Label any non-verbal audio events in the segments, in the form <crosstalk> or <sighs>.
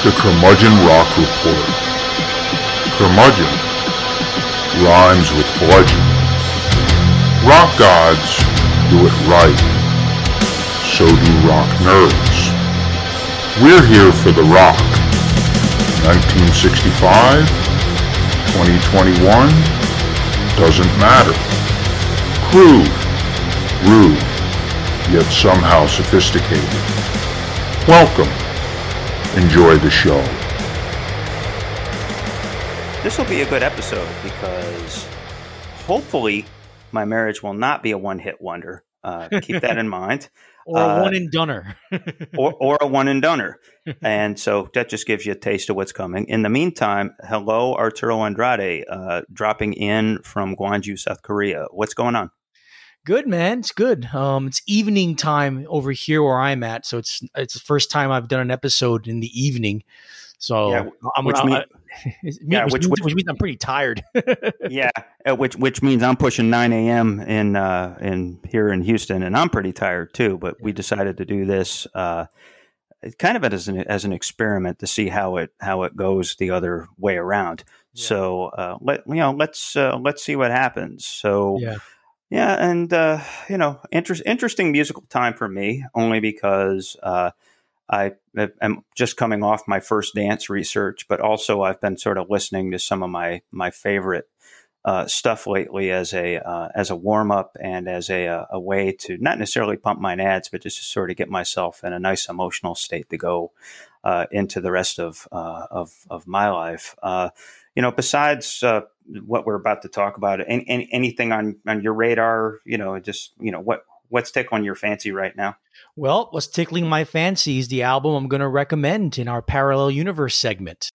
The Curmudgeon Rock Report. Curmudgeon rhymes with bludgeon. Rock gods do it right. So do rock nerds. We're here for the rock. 1965, 2021, doesn't matter. Crude, rude, yet somehow sophisticated. Welcome. Enjoy the show. This will be a good episode because hopefully my marriage will not be a one hit wonder. Uh, keep that in <laughs> mind. or a uh, one and doneer. or, or a one and doneer. <laughs> and so that just gives you a taste of what's coming. In the meantime, hello, Arturo Andrade, uh, dropping in from Gwangju, South Korea. What's going on? Good man, it's good. Um, it's evening time over here where I'm at, so it's it's the first time I've done an episode in the evening. So, yeah, which, well, mean, uh, <laughs> yeah, which, which, which, means I'm pretty tired. <laughs> yeah, uh, which which means I'm pushing 9 a.m. in uh, in here in Houston, and I'm pretty tired too. But we decided to do this uh, kind of as an as an experiment to see how it how it goes the other way around. Yeah. So uh, let you know, let's uh, let's see what happens. So. Yeah. Yeah, and uh, you know, inter- interesting musical time for me, only because uh, I am just coming off my first dance research, but also I've been sort of listening to some of my my favorite uh, stuff lately as a uh, as a warm up and as a, uh, a way to not necessarily pump my nads, but just to sort of get myself in a nice emotional state to go uh, into the rest of of, of my life. Uh, you know, besides what we're about to talk about, any, any, anything on on your radar? You know, just you know what what's tickling your fancy right now? Well, what's tickling my fancy is the album I'm going to recommend in our Parallel Universe segment.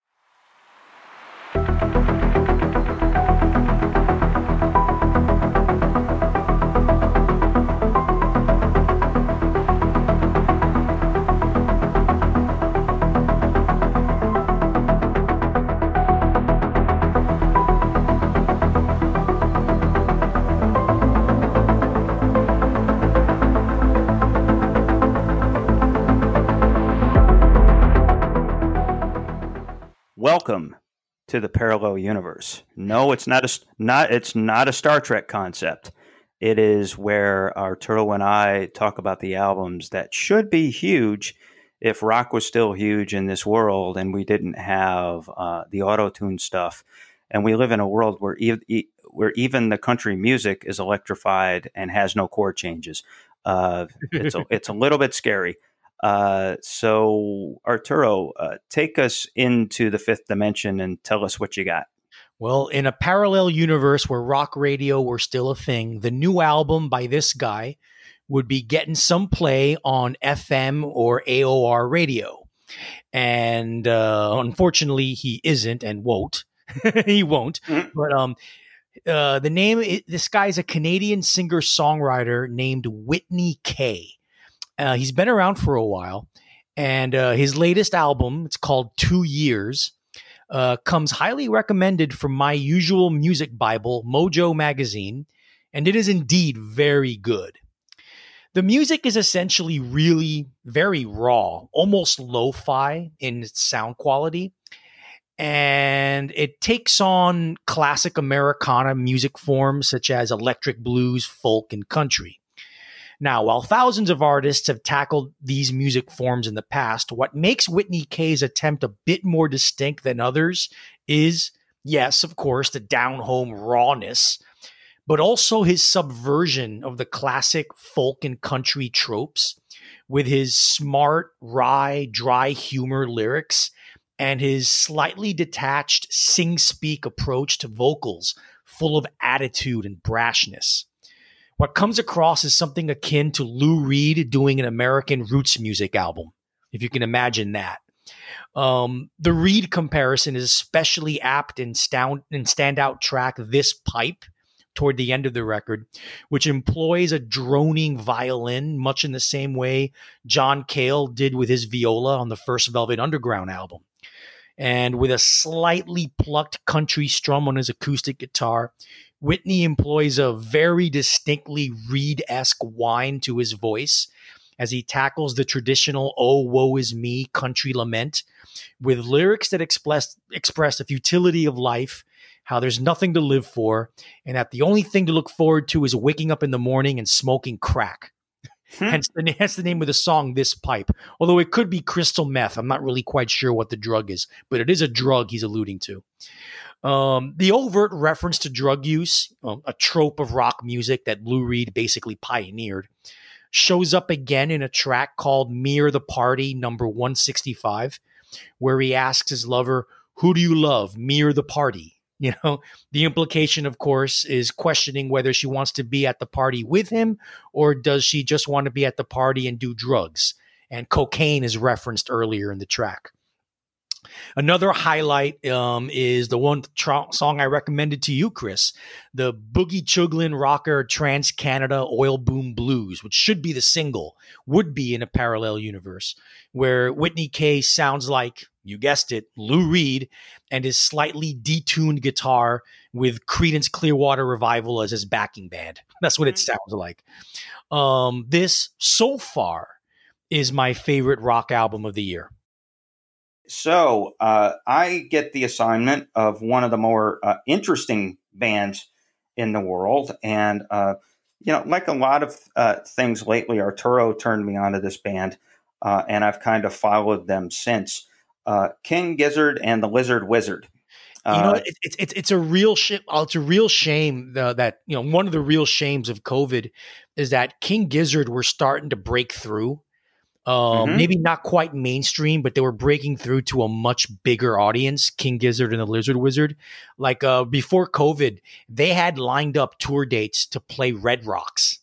To the parallel universe. No, it's not a not it's not a Star Trek concept. It is where Arturo and I talk about the albums that should be huge if rock was still huge in this world and we didn't have uh, the auto tune stuff. And we live in a world where e- where even the country music is electrified and has no chord changes. Uh, it's a, it's a little bit scary. Uh, so, Arturo, uh, take us into the fifth dimension and tell us what you got. Well, in a parallel universe where rock radio were still a thing, the new album by this guy would be getting some play on FM or AOR radio. And uh, unfortunately, he isn't and won't. <laughs> he won't. Mm-hmm. But um, uh, the name, this guy's a Canadian singer songwriter named Whitney K. Uh, he's been around for a while, and uh, his latest album, it's called Two Years, uh, comes highly recommended from my usual music Bible, Mojo Magazine, and it is indeed very good. The music is essentially really very raw, almost lo fi in its sound quality. And it takes on classic Americana music forms such as electric blues, folk, and country. Now, while thousands of artists have tackled these music forms in the past, what makes Whitney K's attempt a bit more distinct than others is, yes, of course, the down home rawness, but also his subversion of the classic folk and country tropes with his smart, wry, dry humor lyrics and his slightly detached sing speak approach to vocals full of attitude and brashness. What comes across is something akin to Lou Reed doing an American roots music album, if you can imagine that. Um, the Reed comparison is especially apt in, stand, in standout track This Pipe toward the end of the record, which employs a droning violin, much in the same way John Cale did with his viola on the first Velvet Underground album. And with a slightly plucked country strum on his acoustic guitar, Whitney employs a very distinctly Reed esque whine to his voice, as he tackles the traditional "Oh, woe is me" country lament with lyrics that express express the futility of life, how there's nothing to live for, and that the only thing to look forward to is waking up in the morning and smoking crack. Hmm. hence, the, hence the name of the song, This Pipe. Although it could be crystal meth. I'm not really quite sure what the drug is, but it is a drug he's alluding to. Um, the overt reference to drug use, um, a trope of rock music that Lou Reed basically pioneered, shows up again in a track called Mirror the Party, number 165, where he asks his lover, Who do you love? Mirror the Party. <laughs> You know, the implication, of course, is questioning whether she wants to be at the party with him or does she just want to be at the party and do drugs? And cocaine is referenced earlier in the track. Another highlight um, is the one tr- song I recommended to you, Chris, the Boogie Chooglin rocker Trans Canada Oil Boom Blues, which should be the single, would be in a parallel universe where Whitney K sounds like, you guessed it, Lou Reed and his slightly detuned guitar with Creedence Clearwater Revival as his backing band. <laughs> That's what it sounds like. Um, this, so far, is my favorite rock album of the year. So uh, I get the assignment of one of the more uh, interesting bands in the world, and uh, you know, like a lot of uh, things lately, Arturo turned me onto this band, uh, and I've kind of followed them since. Uh, King Gizzard and the Lizard Wizard. you know, it's it's it's it's a real shame. It's a real shame that you know one of the real shames of COVID is that King Gizzard were starting to break through. Um, Mhm. Maybe not quite mainstream, but they were breaking through to a much bigger audience. King Gizzard and the Lizard Wizard, like uh, before COVID, they had lined up tour dates to play Red Rocks,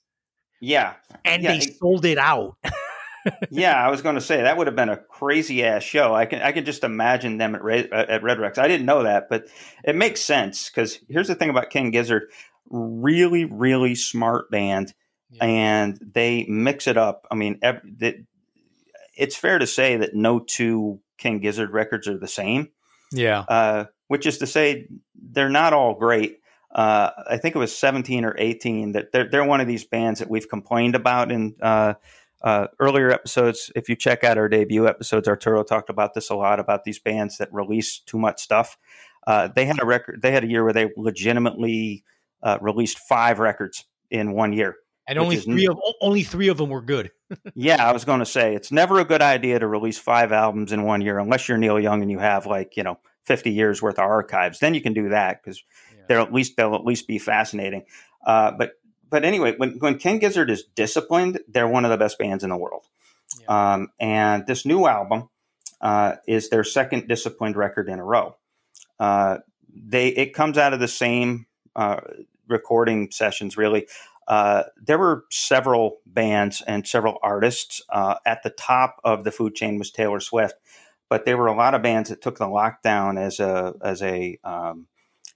yeah, and Yeah, they it- sold it out. yeah, I was <laughs> going to say that would have been a crazy ass show. I can I can just imagine them at Red, at Red Rex. I didn't know that, but it makes sense because here's the thing about King Gizzard: really, really smart band, Yeah. and they mix it up. I mean, ev- the, it's fair to say that no two King Gizzard records are the same, yeah, uh, which is to say they're not all great. Uh, I think it was 17 or 18 that they're, they're one of these bands that we've complained about in uh, uh, earlier episodes. If you check out our debut episodes, Arturo talked about this a lot about these bands that release too much stuff. Uh, they had a record. They had a year where they legitimately uh, released five records in one year. And only three of only three of them were good. <laughs> Yeah, I was going to say it's never a good idea to release five albums in one year unless you're Neil Young and you have like you know 50 years worth of archives. Then you can do that because they're at least they'll at least be fascinating. Uh, but but anyway, when when King Gizzard is disciplined, they're one of the best bands in the world. Um, and this new album uh, is their second disciplined record in a row. Uh, they it comes out of the same uh, recording sessions, really. Uh, there were several bands and several artists. Uh, at the top of the food chain was Taylor Swift, but there were a lot of bands that took the lockdown as a as a um,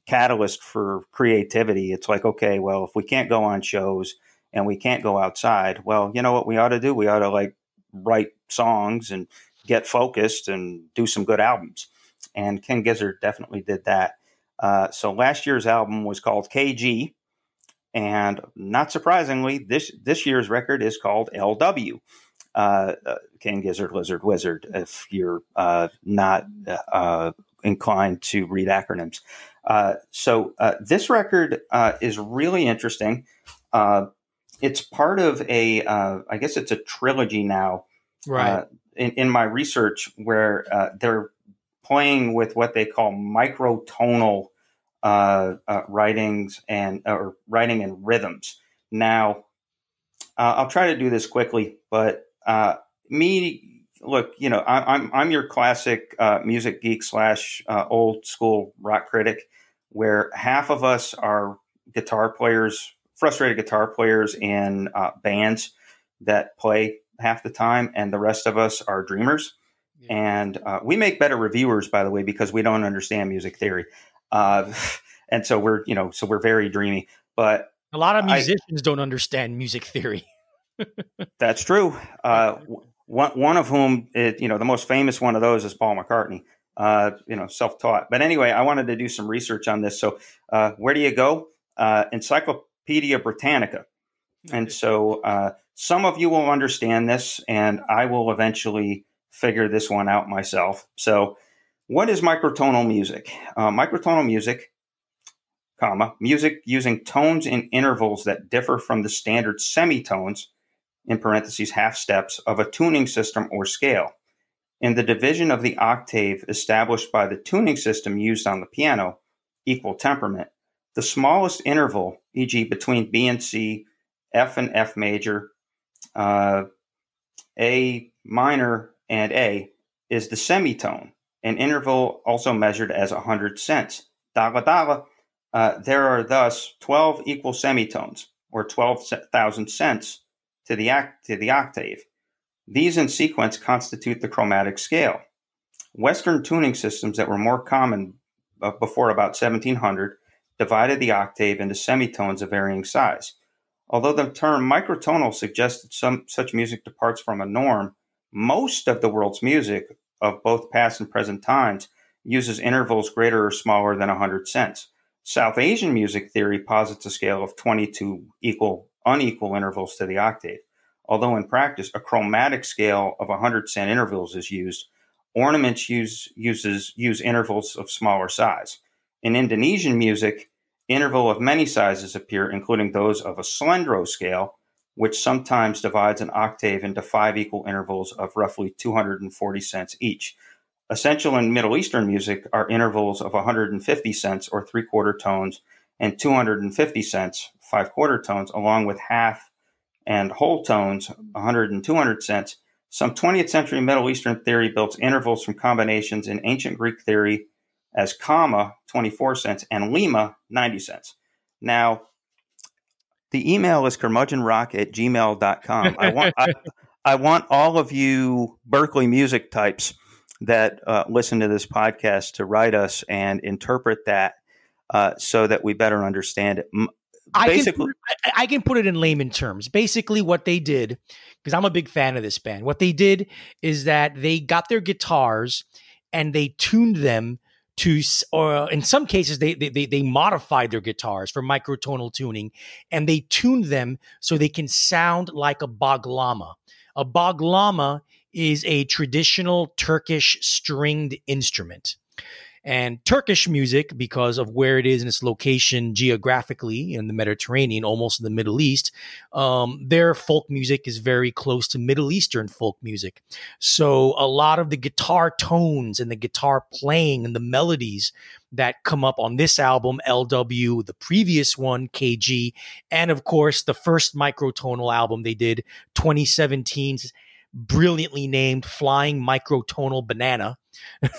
catalyst for creativity. It's like, okay, well, if we can't go on shows and we can't go outside, well, you know what we ought to do? We ought to like write songs and get focused and do some good albums. And King Gizzard definitely did that. Uh, so last year's album was called KG, and not surprisingly, this this year's record is called LW. Uh, uh, King Gizzard, Lizard, Wizard. If you're uh, not uh, inclined to read acronyms, uh, so uh, this record uh, is really interesting. Uh, it's part of a, uh, I guess it's a trilogy now. Right. Uh, in, in my research, where uh, they're playing with what they call microtonal uh, uh, writings and or writing and rhythms. Now, uh, I'll try to do this quickly, but uh, me, look, you know, I, I'm I'm your classic uh, music geek slash uh, old school rock critic, where half of us are guitar players, frustrated guitar players in uh, bands that play half the time, and the rest of us are dreamers. And uh, we make better reviewers, by the way, because we don't understand music theory. Uh, <laughs> and so we're, you know, so we're very dreamy. But A lot of I- musicians don't understand music theory. <laughs> that's true. Uh, one, one of whom, it, you know, the most famous one of those is Paul McCartney. Uh, you know, self-taught. But anyway, I wanted to do some research on this. So, uh, where do you go? Uh, Encyclopedia Britannica. And so, uh, some of you will understand this, and I will eventually figure this one out myself. So, what is microtonal music? Uh, microtonal music, comma, music using tones in intervals that differ from the standard semitones, in parentheses, half steps, of a tuning system or scale. In the division of the octave established by the tuning system used on the piano, equal temperament, the smallest interval, e.g., between B and C, F and F major, uh, A minor and A, is the semitone, an interval also measured as 100 cents. Dala dala. Uh, there are thus 12 equal semitones, or 12,000 cents, to the, act, to the octave. These in sequence constitute the chromatic scale. Western tuning systems that were more common uh, before about 1700 divided the octave into semitones of varying size. Although the term microtonal suggests that some such music departs from a norm, most of the world's music of both past and present times uses intervals greater or smaller than 100 cents. South Asian music theory posits a scale of 22 equal unequal intervals to the octave. Although in practice a chromatic scale of 100 cent intervals is used, ornaments use uses use intervals of smaller size. In Indonesian music, interval of many sizes appear, including those of a slendro scale, which sometimes divides an octave into five equal intervals of roughly 240 cents each. Essential in Middle Eastern music are intervals of 150 cents or three quarter tones and 250 cents, five quarter tones, along with half and whole tones, 100 and 200 cents. Some 20th century Middle Eastern theory builds intervals from combinations in ancient Greek theory as comma, 24 cents, and limma, 90 cents. Now, the email is curmudgeonrock at gmail.com. I want, I, <laughs> I want all of you Berklee music types that uh, listen to this podcast to write us and interpret that uh, so that we better understand it. Basically, I can, I, I can put it in layman terms. Basically, what they did, because I'm a big fan of this band, what they did is that they got their guitars and they tuned them to, or uh, in some cases, they, they, they modified their guitars for microtonal tuning and they tuned them so they can sound like a baglama. A baglama is a traditional Turkish stringed instrument. And Turkish music, because of where it is in its location geographically in the Mediterranean, almost in the Middle East, um, their folk music is very close to Middle Eastern folk music. So a lot of the guitar tones and the guitar playing and the melodies that come up on this album, LW, the previous one, KG, and of course the first microtonal album they did, 2017's brilliantly named Flying Microtonal Banana.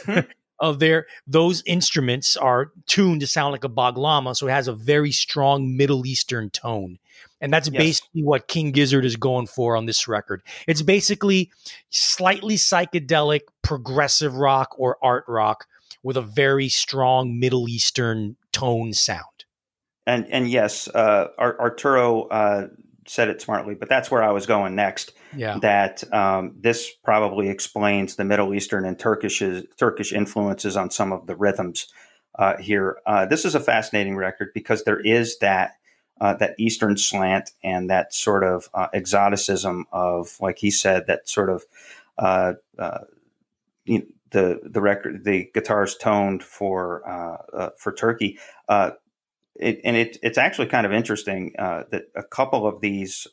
<laughs> Of their those instruments are tuned to sound like a baglama, so it has a very strong Middle Eastern tone. And that's yes. basically what King Gizzard is going for on this record. It's basically slightly psychedelic progressive rock or art rock with a very strong Middle Eastern tone sound. And and yes, uh, Arturo uh, said it smartly, but that's where I was going next. Yeah. That um, this probably explains the Middle Eastern and Turkish Turkish influences on some of the rhythms uh, here. Uh, this is a fascinating record because there is that uh, that Eastern slant and that sort of uh, exoticism of, like he said, that sort of uh, uh, you know, the the record, the guitars toned for for Turkey. It, and it, it's actually kind of interesting that a couple of these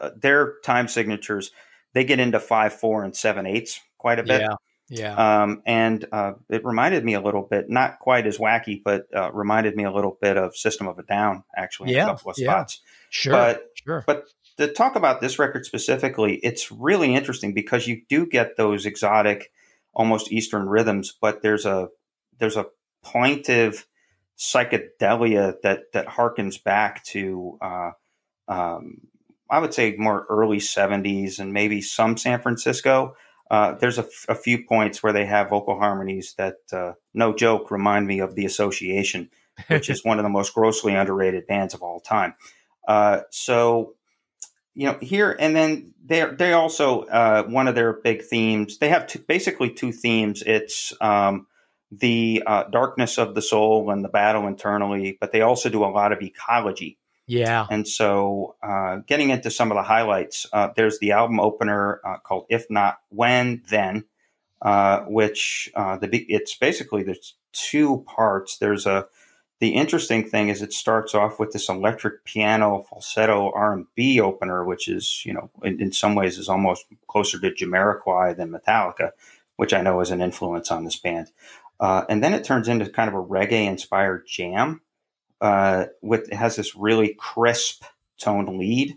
uh, their time signatures they get into five four and seven eighths quite a bit. Yeah, yeah. Um, and uh, it reminded me a little bit, not quite as wacky, but uh, reminded me a little bit of System of a Down actually yeah, in a couple of spots. Sure, but, sure. But to talk about this record specifically, it's really interesting because you do get those exotic, almost Eastern rhythms, but there's a there's a plaintive psychedelia that that harkens back to uh, um, I would say more early 70s and maybe some San Francisco. Uh, there's a, f- a few points where they have vocal harmonies that, uh, no joke, remind me of The Association, <laughs> which is one of the most grossly underrated bands of all time. Uh, so, you know, here and then they they also uh, one of their big themes. They have two, basically two themes. It's um, the uh, darkness of the soul and the battle internally, but they also do a lot of ecology. Yeah. And so, uh, getting into some of the highlights, uh, there's the album opener uh, called "If Not When Then," uh, which uh, the it's basically there's two parts. There's a the interesting thing is it starts off with this electric piano falsetto R&B opener, which is you know in, in some ways is almost closer to Jamiroquai than Metallica, which I know is an influence on this band. Uh, and then it turns into kind of a reggae inspired jam. Uh, with it has this really crisp toned lead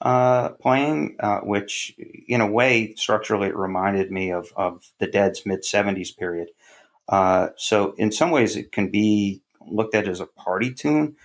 uh, playing, uh, which in a way structurally it reminded me of of the Dead's mid '70s period. Uh, so in some ways it can be looked at as a party tune,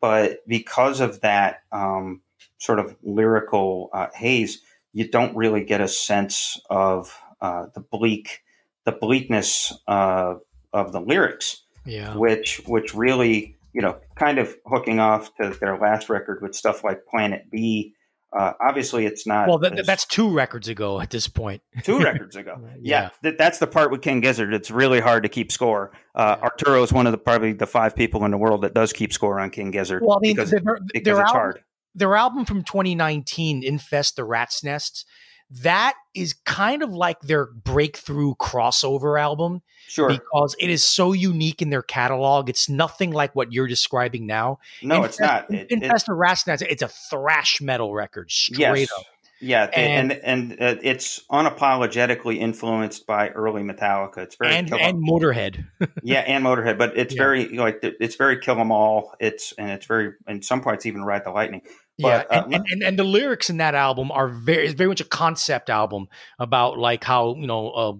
but because of that um, sort of lyrical uh, haze, you don't really get a sense of uh, the bleak, the bleakness uh, of the lyrics, Yeah. which which really you know kind of hooking off to their last record with stuff like Planet B. Uh, obviously, it's not Well, th- as- that's two records ago at this point. two <laughs> records ago. Yeah. Yeah, th- that's the part with King Gizzard. It's really hard to keep score. Uh, Arturo is one of the probably the five people in the world that does keep score on King Gizzard. Well, I mean, because, their, because their it's album, hard. their album from 2019, Infest the Rat's Nest, that is kind of like their breakthrough crossover album Sure. because it is so unique in their catalog. It's nothing like what you're describing now. no, it's not. It- the it's a thrash metal record, straight yes. up. Yeah, And- and and, uh, it's unapologetically influenced by early Metallica. It's very And, and Motorhead. <laughs> yeah, and Motorhead, but it's Yeah. very like it's very kill 'em all. It's and it's very in some parts even ride the lightning. Yeah, But, uh, and, and, and, and the lyrics in that album are very, it's very much a concept album about like how you know uh,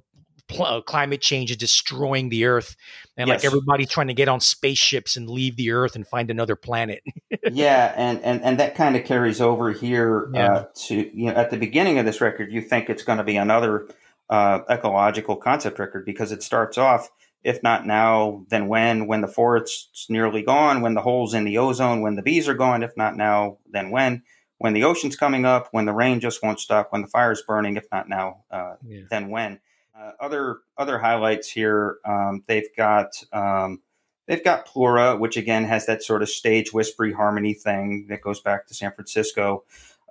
pl- uh, climate change is destroying the Earth, and like Yes. everybody's trying to get on spaceships and leave the Earth and find another planet. <laughs> yeah, and, and, and that kind of carries over here Yeah. uh, to you know at the beginning of this record, you think it's going to be another uh, ecological concept record because it starts off, if not now, then when? When the forest's nearly gone, when the holes in the ozone, when the bees are gone, if not now, then when? When the ocean's coming up, when the rain just won't stop, when the fire's burning, if not now, uh, Yeah. then when? Uh, other other highlights here, um, they've got. Um, They've got Pleura, which again has that sort of stage whispery harmony thing that goes back to San Francisco.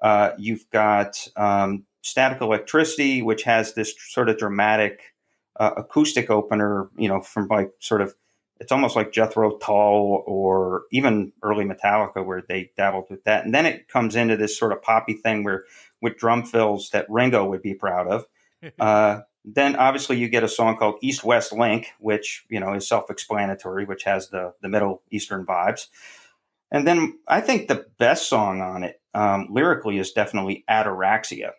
Uh, you've got um, Static Electricity, which has this sort of dramatic uh, acoustic opener, you know, from like sort of, it's almost like Jethro Tull or even early Metallica, where they dabbled with that. And then it comes into this sort of poppy thing where with drum fills that Ringo would be proud of. <laughs> Uh, then obviously you get a song called East West Link, which you know is self-explanatory, which has the the Middle Eastern vibes. And then I think the best song on it um, lyrically is definitely Ataraxia.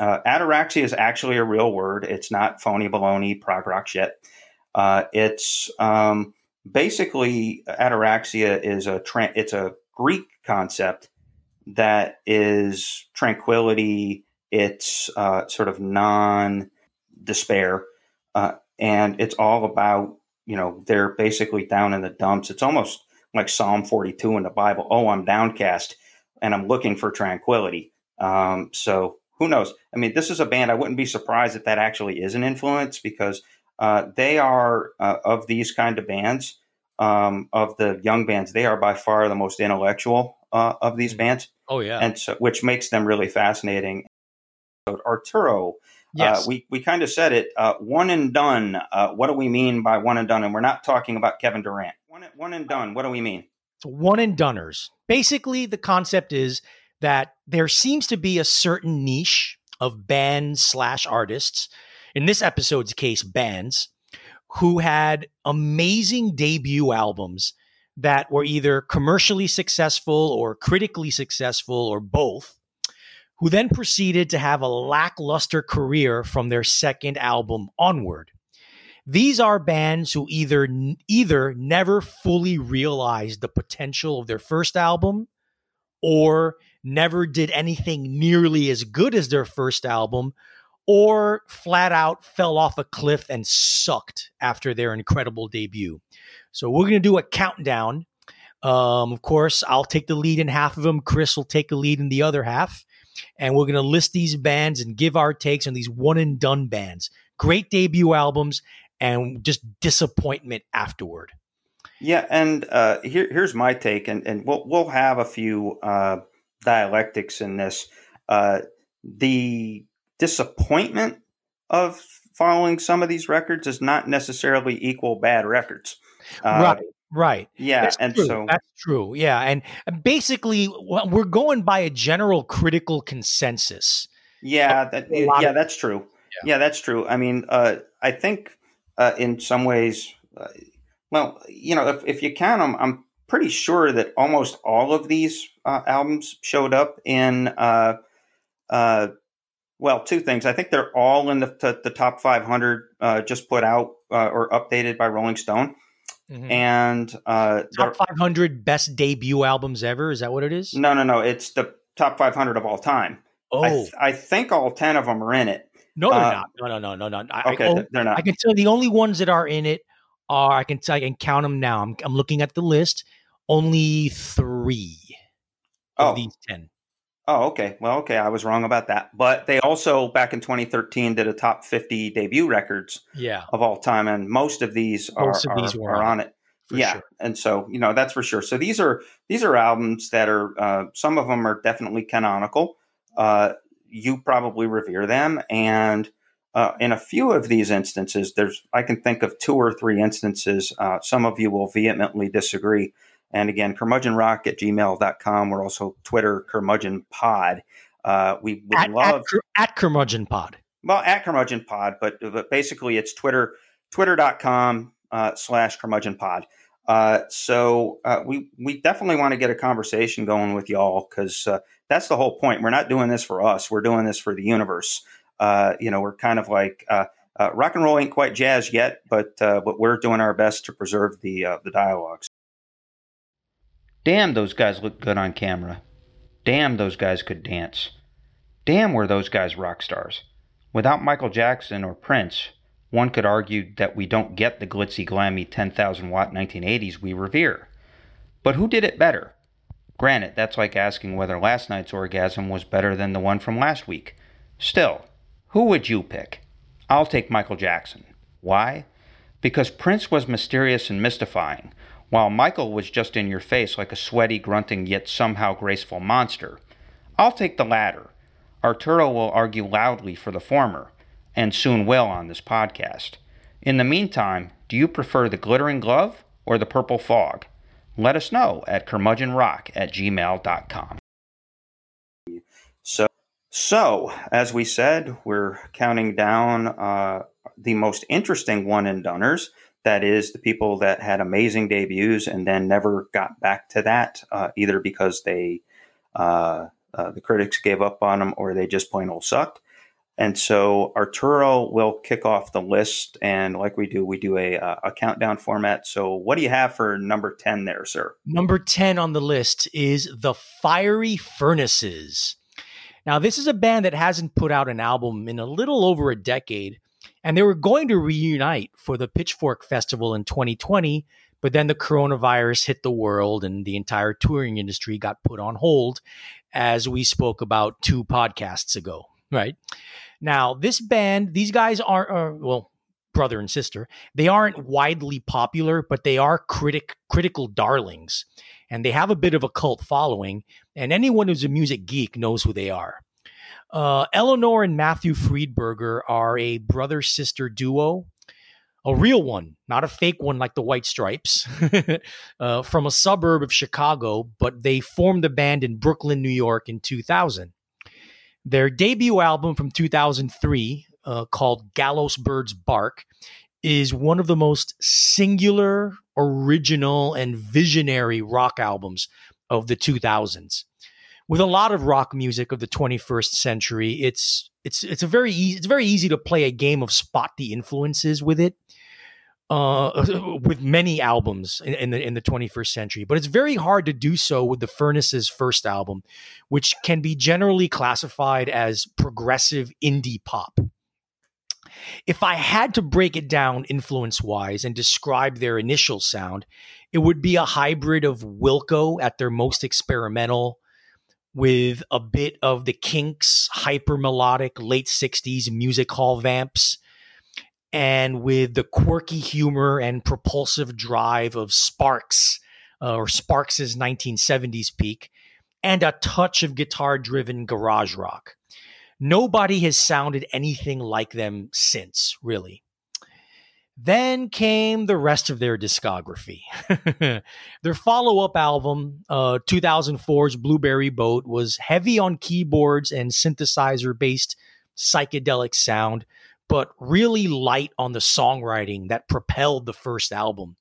Uh, ataraxia is actually a real word. It's not phony baloney prog rock shit. Uh, it's um, basically ataraxia is a tra- it's a Greek concept that is tranquility. It's uh, sort of non despair, uh, and it's all about you know they're basically down in the dumps. It's almost like Psalm forty two in the Bible. Oh, I'm downcast and I'm looking for tranquility. Um, so who knows? I mean, this is a band. I wouldn't be surprised if that actually is an influence because uh, they are uh, of these kind of bands. Um, of the young bands, they are by far the most intellectual uh, of these bands, Oh yeah, and so which makes them really fascinating. So Arturo, yes. uh, we we kind of said it. Uh, one and done. Uh, what do we mean by one and done? And we're not talking about Kevin Durant. One, one and done. What do we mean? It's one and doners. Basically, the concept is that there seems to be a certain niche of bands slash artists, in this episode's case, bands, who had amazing debut albums that were either commercially successful or critically successful or both, who then proceeded to have a lackluster career from their second album onward. These are bands who either either never fully realized the potential of their first album or never did anything nearly as good as their first album or flat out fell off a cliff and sucked after their incredible debut. So we're going to do a countdown. Um, of course, I'll take the lead in half of them. Chris will take the lead in the other half. And we're going to list these bands and give our takes on these one and done bands. Great debut albums and just disappointment afterward. Yeah, and uh, here, here's my take, and, and we'll we'll have a few uh, dialectics in this. Uh, the disappointment of following some of these records does not necessarily equal bad records. Uh, right. Right. Yeah, that's and true. so that's true. Yeah, and basically we're going by a general critical consensus. Yeah, that, yeah, of, that's true. Yeah. yeah. that's true. I mean, uh, I think uh, in some ways, uh, well, you know, if, if you count them, I'm pretty sure that almost all of these uh, albums showed up in. Uh, uh, well, two things. I think they're all in the, the, the top 500 just put out or updated by Rolling Stone. Mm-hmm. And uh, top 500 best debut albums ever. Is that what it is? No, no, no. It's the top 500 of all time. Oh, I, th- I think all 10 of them are in it. No, they're uh, not. No, no, no, no, no. I, okay, I, they're not. I can tell the only ones that are in it are I can tell I can count them now. I'm, I'm looking at the list. Only three of oh. these 10. Oh, okay. Well, okay, I was wrong about that. But they also back in 2013 did a top 50 debut records yeah. of all time, and most of these most are, of these are, are on it. yeah, sure. and so you know that's for sure. So these are these are albums that are uh, some of them are definitely canonical. Uh, you probably revere them, and uh, in a few of these instances, there's I can think of two or three instances. Uh, some of you will vehemently disagree and again, curmudgeonrock at gmail.com. We're also Twitter, curmudgeon pod. Uh, we would at, love at, at curmudgeon pod. Well, at curmudgeon pod, but, but basically it's Twitter, twitter.com uh, slash curmudgeon pod. Uh, so uh, we we definitely want to get a conversation going with y'all because uh, that's the whole point. We're not doing this for us. We're doing this for the universe. Uh, you know, we're kind of like uh, uh, rock and roll ain't quite jazz yet, but uh, but we're doing our best to preserve the uh, the dialogues. Damn, those guys look good on camera. Damn, those guys could dance. Damn, were those guys rock stars. Without Michael Jackson or Prince, one could argue that we don't get the glitzy, glammy 10,000 watt 1980s we revere. But who did it better? Granted, that's like asking whether last night's orgasm was better than the one from last week. Still, who would you pick? I'll take Michael Jackson. Why? Because Prince was mysterious and mystifying, while Michael was just in your face like a sweaty, grunting, yet somehow graceful monster. I'll take the latter. Arturo will argue loudly for the former, and soon will on this podcast. In the meantime, do you prefer the glittering glove or the purple fog? Let us know at curmudgeonrock at gmail.com. So, so, as we said, we're counting down uh, the most interesting one and doners that is the people that had amazing debuts and then never got back to that, uh, either because they uh, uh, the critics gave up on them or they just plain old sucked. And so Arturo will kick off the list, and like we do, we do a, uh, a countdown format. So, what do you have for number ten there, sir? Number ten on the list is the Fiery Furnaces. Now, this is a band that hasn't put out an album in a little over a decade, and they were going to reunite for the Pitchfork Festival in 2020, but then the coronavirus hit the world and the entire touring industry got put on hold, as we spoke about two podcasts ago, right? Now, this band, these guys aren't, uh, well, brother and sister, they aren't widely popular, but they are critic critical darlings. And they have a bit of a cult following, and anyone who's a music geek knows who they are. Uh, Eleanor and Matthew Friedberger are a brother sister duo, a real one, not a fake one like the White Stripes, <laughs> uh, from a suburb of Chicago, but they formed the band in Brooklyn, New York in 2000. Their debut album from 2003, uh, called Gallowsbird's Bark, is one of the most singular, original, and visionary rock albums of the 2000s with a lot of rock music of the 21st century, it's it's it's a very easy it's very easy to play a game of spot the influences with it. Uh, <laughs> with many albums in, in, the in the 21st century, but it's very hard to do so with the Furnaces' first album, which can be generally classified as progressive indie pop. If I had to break it down influence wise and describe their initial sound, it would be a hybrid of Wilco at their most experimental, with a bit of the Kinks hyper melodic late 60s music hall vamps and with the quirky humor and propulsive drive of Sparks uh, or Sparks's 1970s peak, and a touch of guitar driven garage rock. Nobody has sounded anything like them since, really. Then came the rest of their discography. <laughs> their follow up album, uh, 2004's Blueberry Boat, was heavy on keyboards and synthesizer based psychedelic sound, but really light on the songwriting that propelled the first album.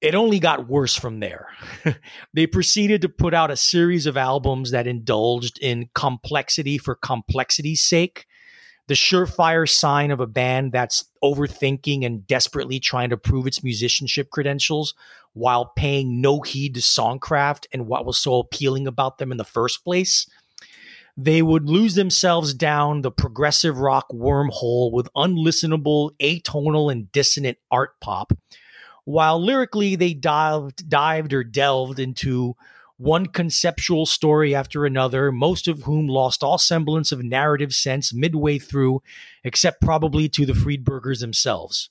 It only got worse from there. <laughs> they proceeded to put out a series of albums that indulged in complexity for complexity's sake the surefire sign of a band that's overthinking and desperately trying to prove its musicianship credentials while paying no heed to songcraft and what was so appealing about them in the first place. They would lose themselves down the progressive rock wormhole with unlistenable, atonal, and dissonant art pop, while lyrically they dived, dived or delved into one conceptual story after another, most of whom lost all semblance of narrative sense midway through, except probably to the Friedbergers themselves.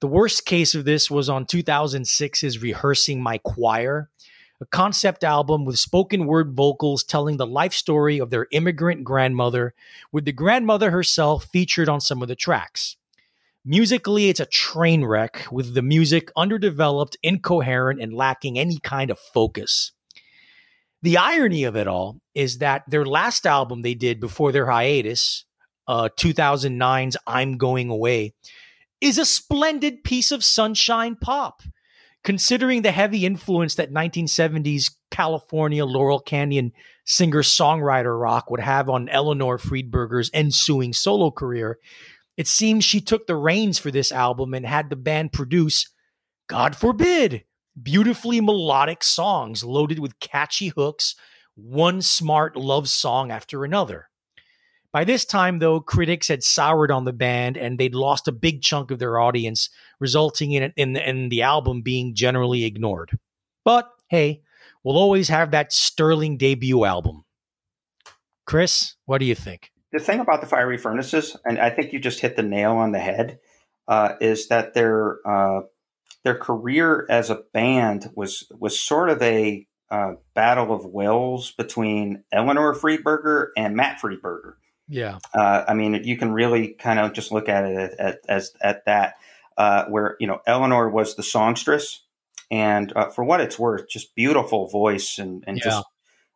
The worst case of this was on 2006's Rehearsing My Choir, a concept album with spoken word vocals telling the life story of their immigrant grandmother, with the grandmother herself featured on some of the tracks. Musically, it's a train wreck, with the music underdeveloped, incoherent, and lacking any kind of focus. The irony of it all is that their last album they did before their hiatus, uh, 2009's I'm Going Away, is a splendid piece of sunshine pop. Considering the heavy influence that 1970s California Laurel Canyon singer songwriter rock would have on Eleanor Friedberger's ensuing solo career, it seems she took the reins for this album and had the band produce, God forbid, beautifully melodic songs loaded with catchy hooks, one smart love song after another. By this time, though, critics had soured on the band and they'd lost a big chunk of their audience, resulting in, in, in the album being generally ignored. But hey, we'll always have that sterling debut album. Chris, what do you think? The thing about the Fiery Furnaces, and I think you just hit the nail on the head, uh, is that they're uh, their career as a band was was sort of a uh, battle of wills between Eleanor Friedberger and Matt Friedberger. Yeah, uh, I mean, you can really kind of just look at it at, at as at that, uh, where you know Eleanor was the songstress, and uh, for what it's worth, just beautiful voice and and yeah. just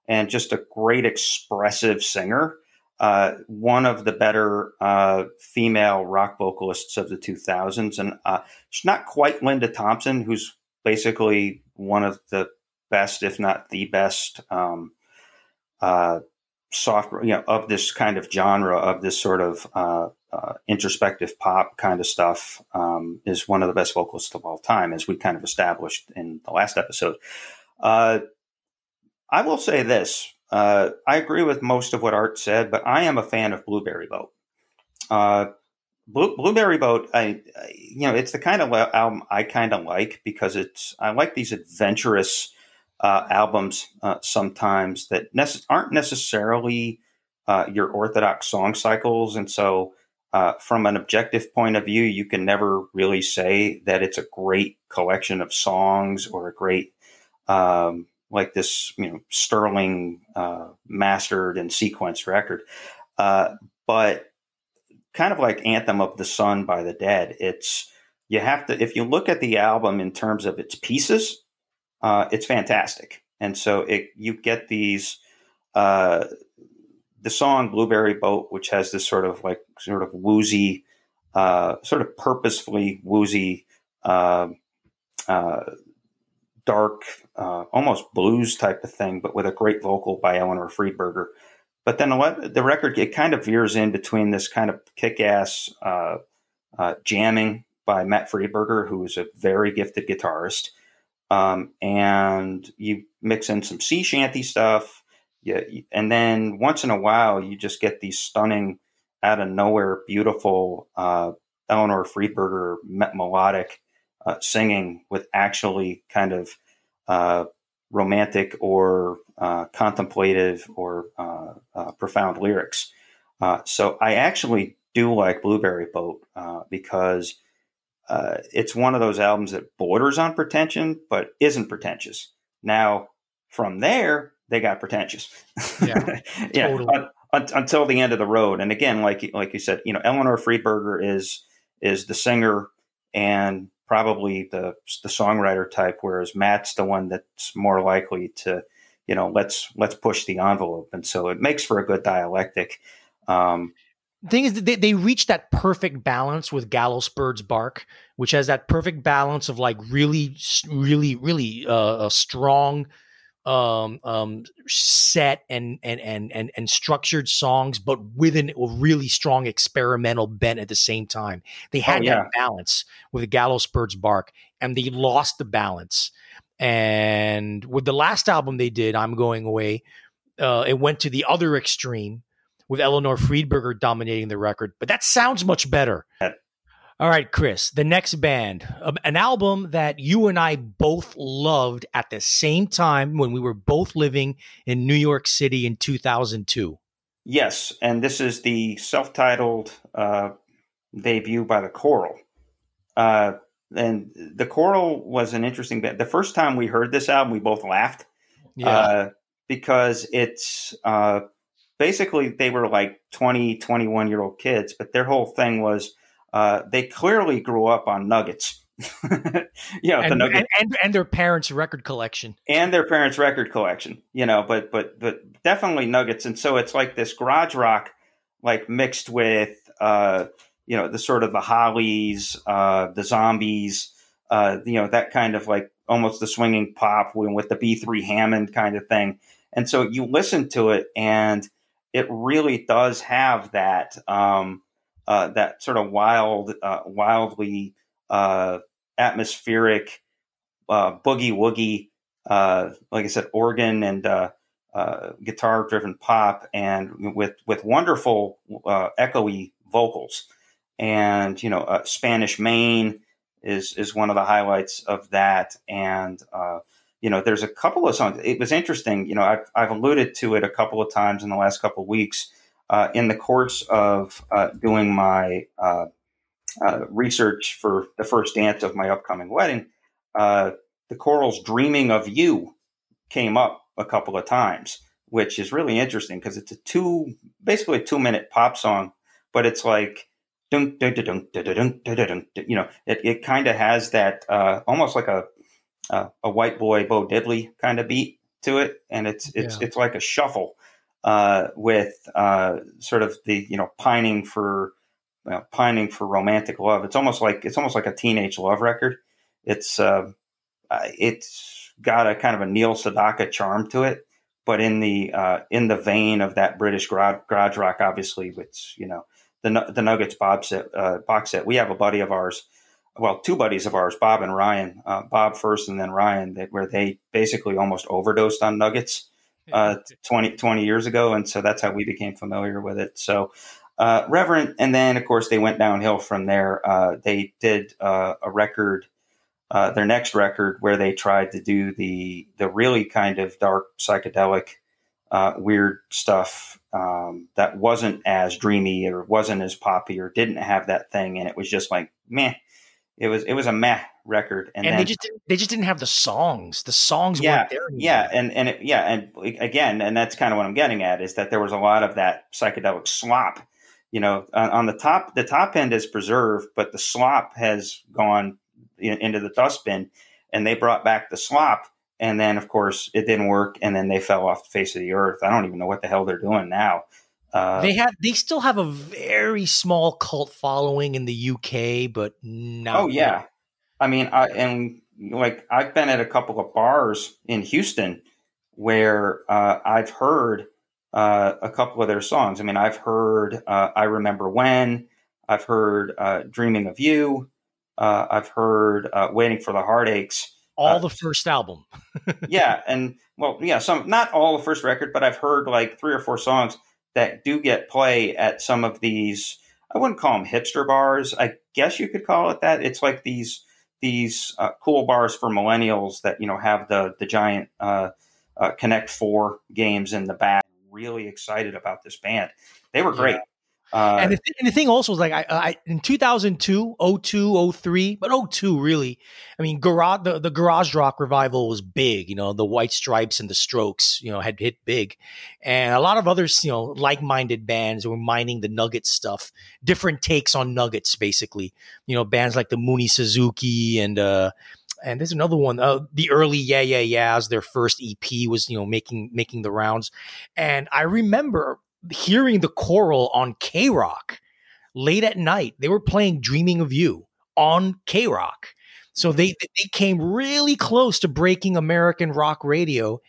and just a great expressive singer uh, one of the better uh, female rock vocalists of the 2000s. And uh, she's not quite Linda Thompson, who's basically one of the best, if not the best, um, uh, soft, you know, of this kind of genre, of this sort of uh, uh, introspective pop kind of stuff, um, is one of the best vocalists of all time, as we kind of established in the last episode. I will say this uh, I agree with most of what Art said, but I am a fan of Blueberry Boat. Uh, Blue, Blueberry Boat, I, I, you know, it's the kind of album I kind of like because it's I like these adventurous uh, albums uh, sometimes that nece- aren't necessarily uh, your orthodox song cycles, and so uh, from an objective point of view, you can never really say that it's a great collection of songs or a great um, like this, you know, sterling uh, mastered and sequenced record. Uh, but kind of like Anthem of the Sun by the Dead, it's you have to if you look at the album in terms of its pieces, uh, it's fantastic, and so it you get these. Uh, the song Blueberry Boat, which has this sort of like sort of woozy, uh, sort of purposefully woozy uh, uh, dark, uh, almost blues type of thing, but with a great vocal by Eleanor Friedberger. But then the record it kind of veers in between this kind of kick-ass uh, uh, jamming by Matt Friedberger, who is a very gifted guitarist, um, and you mix in some sea shanty stuff. Yeah, and then once in a while, you just get these stunning, out of nowhere, beautiful uh, Eleanor Friedberger melodic uh, singing with actually kind of uh, romantic or uh, contemplative or uh, uh, profound lyrics. Uh, so I actually do like Blueberry Boat uh, because uh, it's one of those albums that borders on pretension but isn't pretentious. Now, from there, they got pretentious. Yeah, <laughs> yeah. totally. un- un- until the end of the road. And again, like like you said, you know, Eleanor Friedberger is is the singer and probably the the songwriter type, whereas Matt's the one that's more likely to, you know, let's let's push the envelope. And so it makes for a good dialectic. Um, thing is they, they reach that perfect balance with Gallowsbird's Bark which has that perfect balance of like really really really uh, a strong um um set and and and and and structured songs but with an, a really strong experimental bent at the same time they had Oh, yeah. that balance with the Gallowsbird's Bark and they lost the balance and with the last album they did i'm going away uh it went to the other extreme with Eleanor Friedberger dominating the record, but that sounds much better. All right, Chris, the next band, um, an album that you and I both loved at the same time when we were both living in New York City in 2002. yes, and this is the self-titled uh, debut by the Coral. Uh, and the Coral was an interesting band. The first time we heard this album, we both laughed. uh, because it's uh, basically they were like 20, 21 year old kids, but their whole thing was uh, they clearly grew up on nuggets. <laughs> you know, the and, nugget and, and, and their parents' record collection. and their parents' record collection, you know, but but but definitely nuggets. And so it's like this garage rock, like mixed with uh, you know, the sort of the Hollies, uh, the zombies, uh, you know, that kind of like almost the swinging pop with, the B three Hammond kind of thing. And so you listen to it, and it really does have that um, uh, that sort of wild, uh, wildly uh, atmospheric uh, boogie woogie, uh, like I said, organ and uh, guitar driven pop, and with with wonderful echoey vocals. And you know, Spanish Main is is one of the highlights of that. And you know, there's a couple of songs. It was interesting. You know, I've I've alluded to it a couple of times in the last couple of weeks uh, in the course of uh, doing my research for the first dance of my upcoming wedding, the Coral's Dreaming of You came up a couple of times, which is really interesting because it's a two, basically a two minute pop song, but it's like, you know, it, it kind of has that almost like a, a white boy Bo Diddley kind of beat to it, and it's it's yeah. it's like a shuffle uh, with uh, sort of the you know pining for uh, pining for romantic love. It's almost like it's almost like a teenage love record. It's uh, it's got a kind of a Neil Sedaka charm to it, but in the uh, in the vein of that British garage, garage rock, obviously, which you know the the Nuggets Bob set, uh, box set. We have a buddy of ours, well, two buddies of ours, Bob and Ryan. Uh, Bob first, and then Ryan, that where they basically almost overdosed on Nuggets uh, 20, 20 years ago, and so that's how we became familiar with it. So. Uh, Reverend, and then of course they went downhill from there. Uh, they did uh, a record uh, their next record where they tried to do the the really kind of dark psychedelic uh, weird stuff um, that wasn't as dreamy or wasn't as poppy or didn't have that thing and it was just like meh it was it was a meh record and, And, then they just didn't, they just didn't have the songs. The songs Yeah, weren't there. yeah and and it, yeah and again and that's kind of what i'm getting at is that there was a lot of that psychedelic slop you know on, on the top the top end is preserved but the slop has gone in, into the dustbin and they brought back the slop and then of course it didn't work and then they fell off the face of the earth i don't even know what the hell they're doing now uh, they have they still have a very small cult following in the UK, but no. Oh yeah, I mean, I and like I've been at a couple of bars in Houston where uh, I've heard uh, a couple of their songs. I mean, I've heard uh, "I Remember When," I've heard uh, "Dreaming of You," uh, I've heard uh, "Waiting for the Heartaches." all the first album. <laughs> yeah, and well, yeah, some not all the first record, but I've heard like three or four songs that do get play at some of these. I wouldn't call them hipster bars. I guess you could call it that. It's like these these uh, cool bars for millennials that you know have the the giant uh, uh, Connect Four games in the back. Really excited about this band. They were great. Uh, and, the th- and the thing also is like I, I in 2002 02 03 but 02 really i mean garage the, the garage rock revival was big you know the white stripes and the strokes you know had hit big. And a lot of others you know like-minded bands were mining the nuggets stuff different takes on nuggets basically. You know bands like the mooney suzuki and uh and there's another one uh, the early yeah yeah yeahs their first ep was you know making making the rounds. And i remember hearing the Coral on K Rock late at night. They were playing Dreaming of You on K Rock. So they they came really close to breaking American rock radio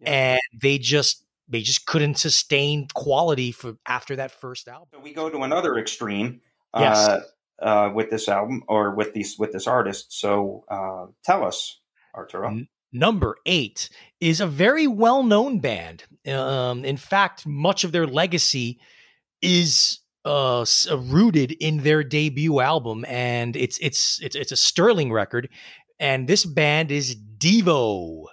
and they just they just couldn't sustain quality for after that first album. So we go to another extreme Yes. uh, uh, with this album or with these with this artist. So uh, tell us, Arturo. N- Number eight is a very well known band. Um, in fact, much of their legacy is uh, uh, rooted in their debut album, and it's it's it's it's a sterling record. And this band is Devo.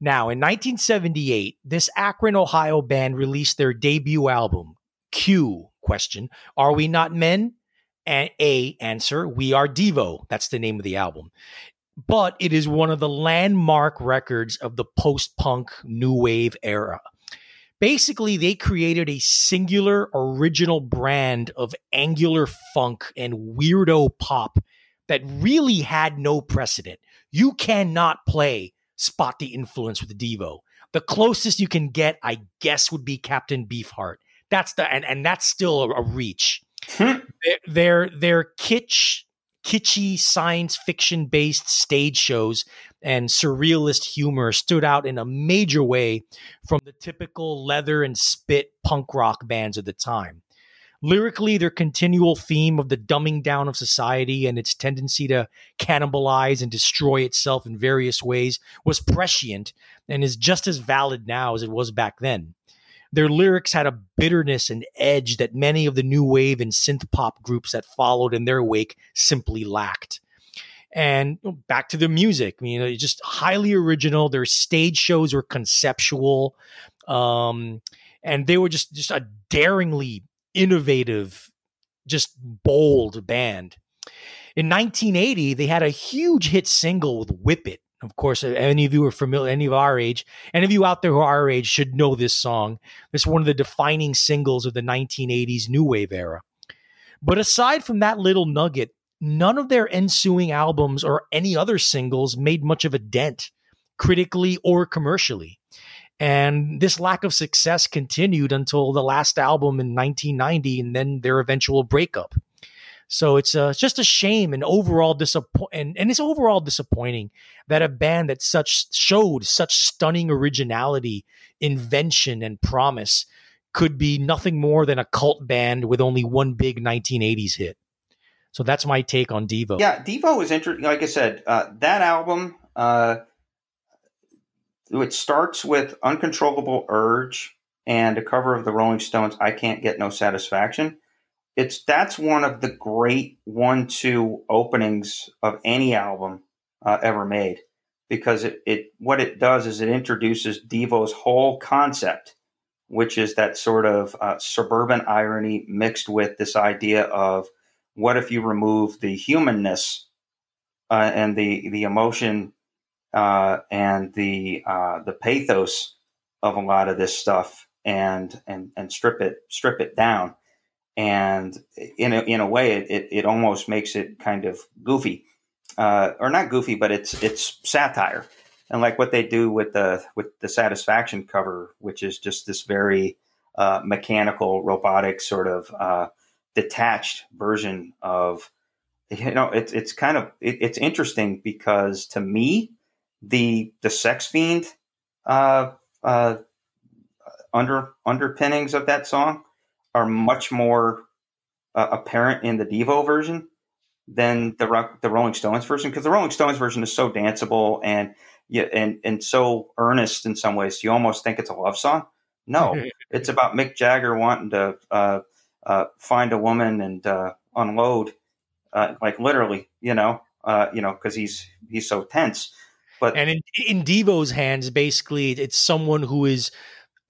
Now, in 1978, this Akron, Ohio band released their debut album. Q question: Are we not men? And A answer: We are Devo. That's the name of the album but it is one of the landmark records of the post punk new wave era. Basically, they created a singular original brand of angular funk and weirdo pop that really had no precedent. You cannot play Spot the Influence with Devo. The closest you can get, I guess, would be Captain Beefheart. That's the and, and that's still a, a reach. Hmm. Their their, their kitsch kitschy science fiction based stage shows and surrealist humor stood out in a major way from the typical leather and spit punk rock bands of the time. Lyrically, their continual theme of the dumbing down of society and its tendency to cannibalize and destroy itself in various ways was prescient and is just as valid now as it was back then. Their lyrics had a bitterness and edge that many of the new wave and synth pop groups that followed in their wake simply lacked. And back to the music, you know, just highly original. Their stage shows were conceptual, um, and they were just just a daringly innovative, just bold band. In 1980, they had a huge hit single with "Whip It." Of course, any of you are familiar, any of our age, any of you out there who are our age should know this song. This is one of the defining singles of the 1980s new wave era. But aside from that little nugget, none of their ensuing albums or any other singles made much of a dent, critically or commercially. And this lack of success continued until the last album in 1990 and then their eventual breakup. So it's uh, just a shame and overall disappoint and, it's overall disappointing that a band that such showed such stunning originality, invention, and promise could be nothing more than a cult band with only one big 1980s hit. So that's my take on Devo. Yeah, Devo was interesting. Like I said, uh, that album, uh, it starts with "Uncontrollable Urge" and a cover of the Rolling Stones. I can't get no satisfaction. It's that's one of the great one-two openings of any album uh, ever made. Because it, it what it does is it introduces Devo's whole concept, which is that sort of uh, suburban irony mixed with this idea of what if you remove the humanness uh, and the the emotion uh, and the uh, the pathos of a lot of this stuff and and and strip it strip it down and in a, in a way it, it, it almost makes it kind of goofy. Uh, or not goofy but it's it's satire. And like what they do with the with the satisfaction cover which is just this very uh, mechanical robotic sort of uh, detached version of you know it's it's kind of it, it's interesting because to me the the sex fiend uh, uh, under underpinnings of that song are much more uh, apparent in the Devo version than the rock, the Rolling Stones version because the Rolling Stones version is so danceable and yeah and and so earnest in some ways you almost think it's a love song. No, <laughs> it's about Mick Jagger wanting to uh, uh, find a woman and uh, unload, uh, like literally, you know, uh, you know, because he's he's so tense. But And in, in Devo's hands, basically, it's someone who is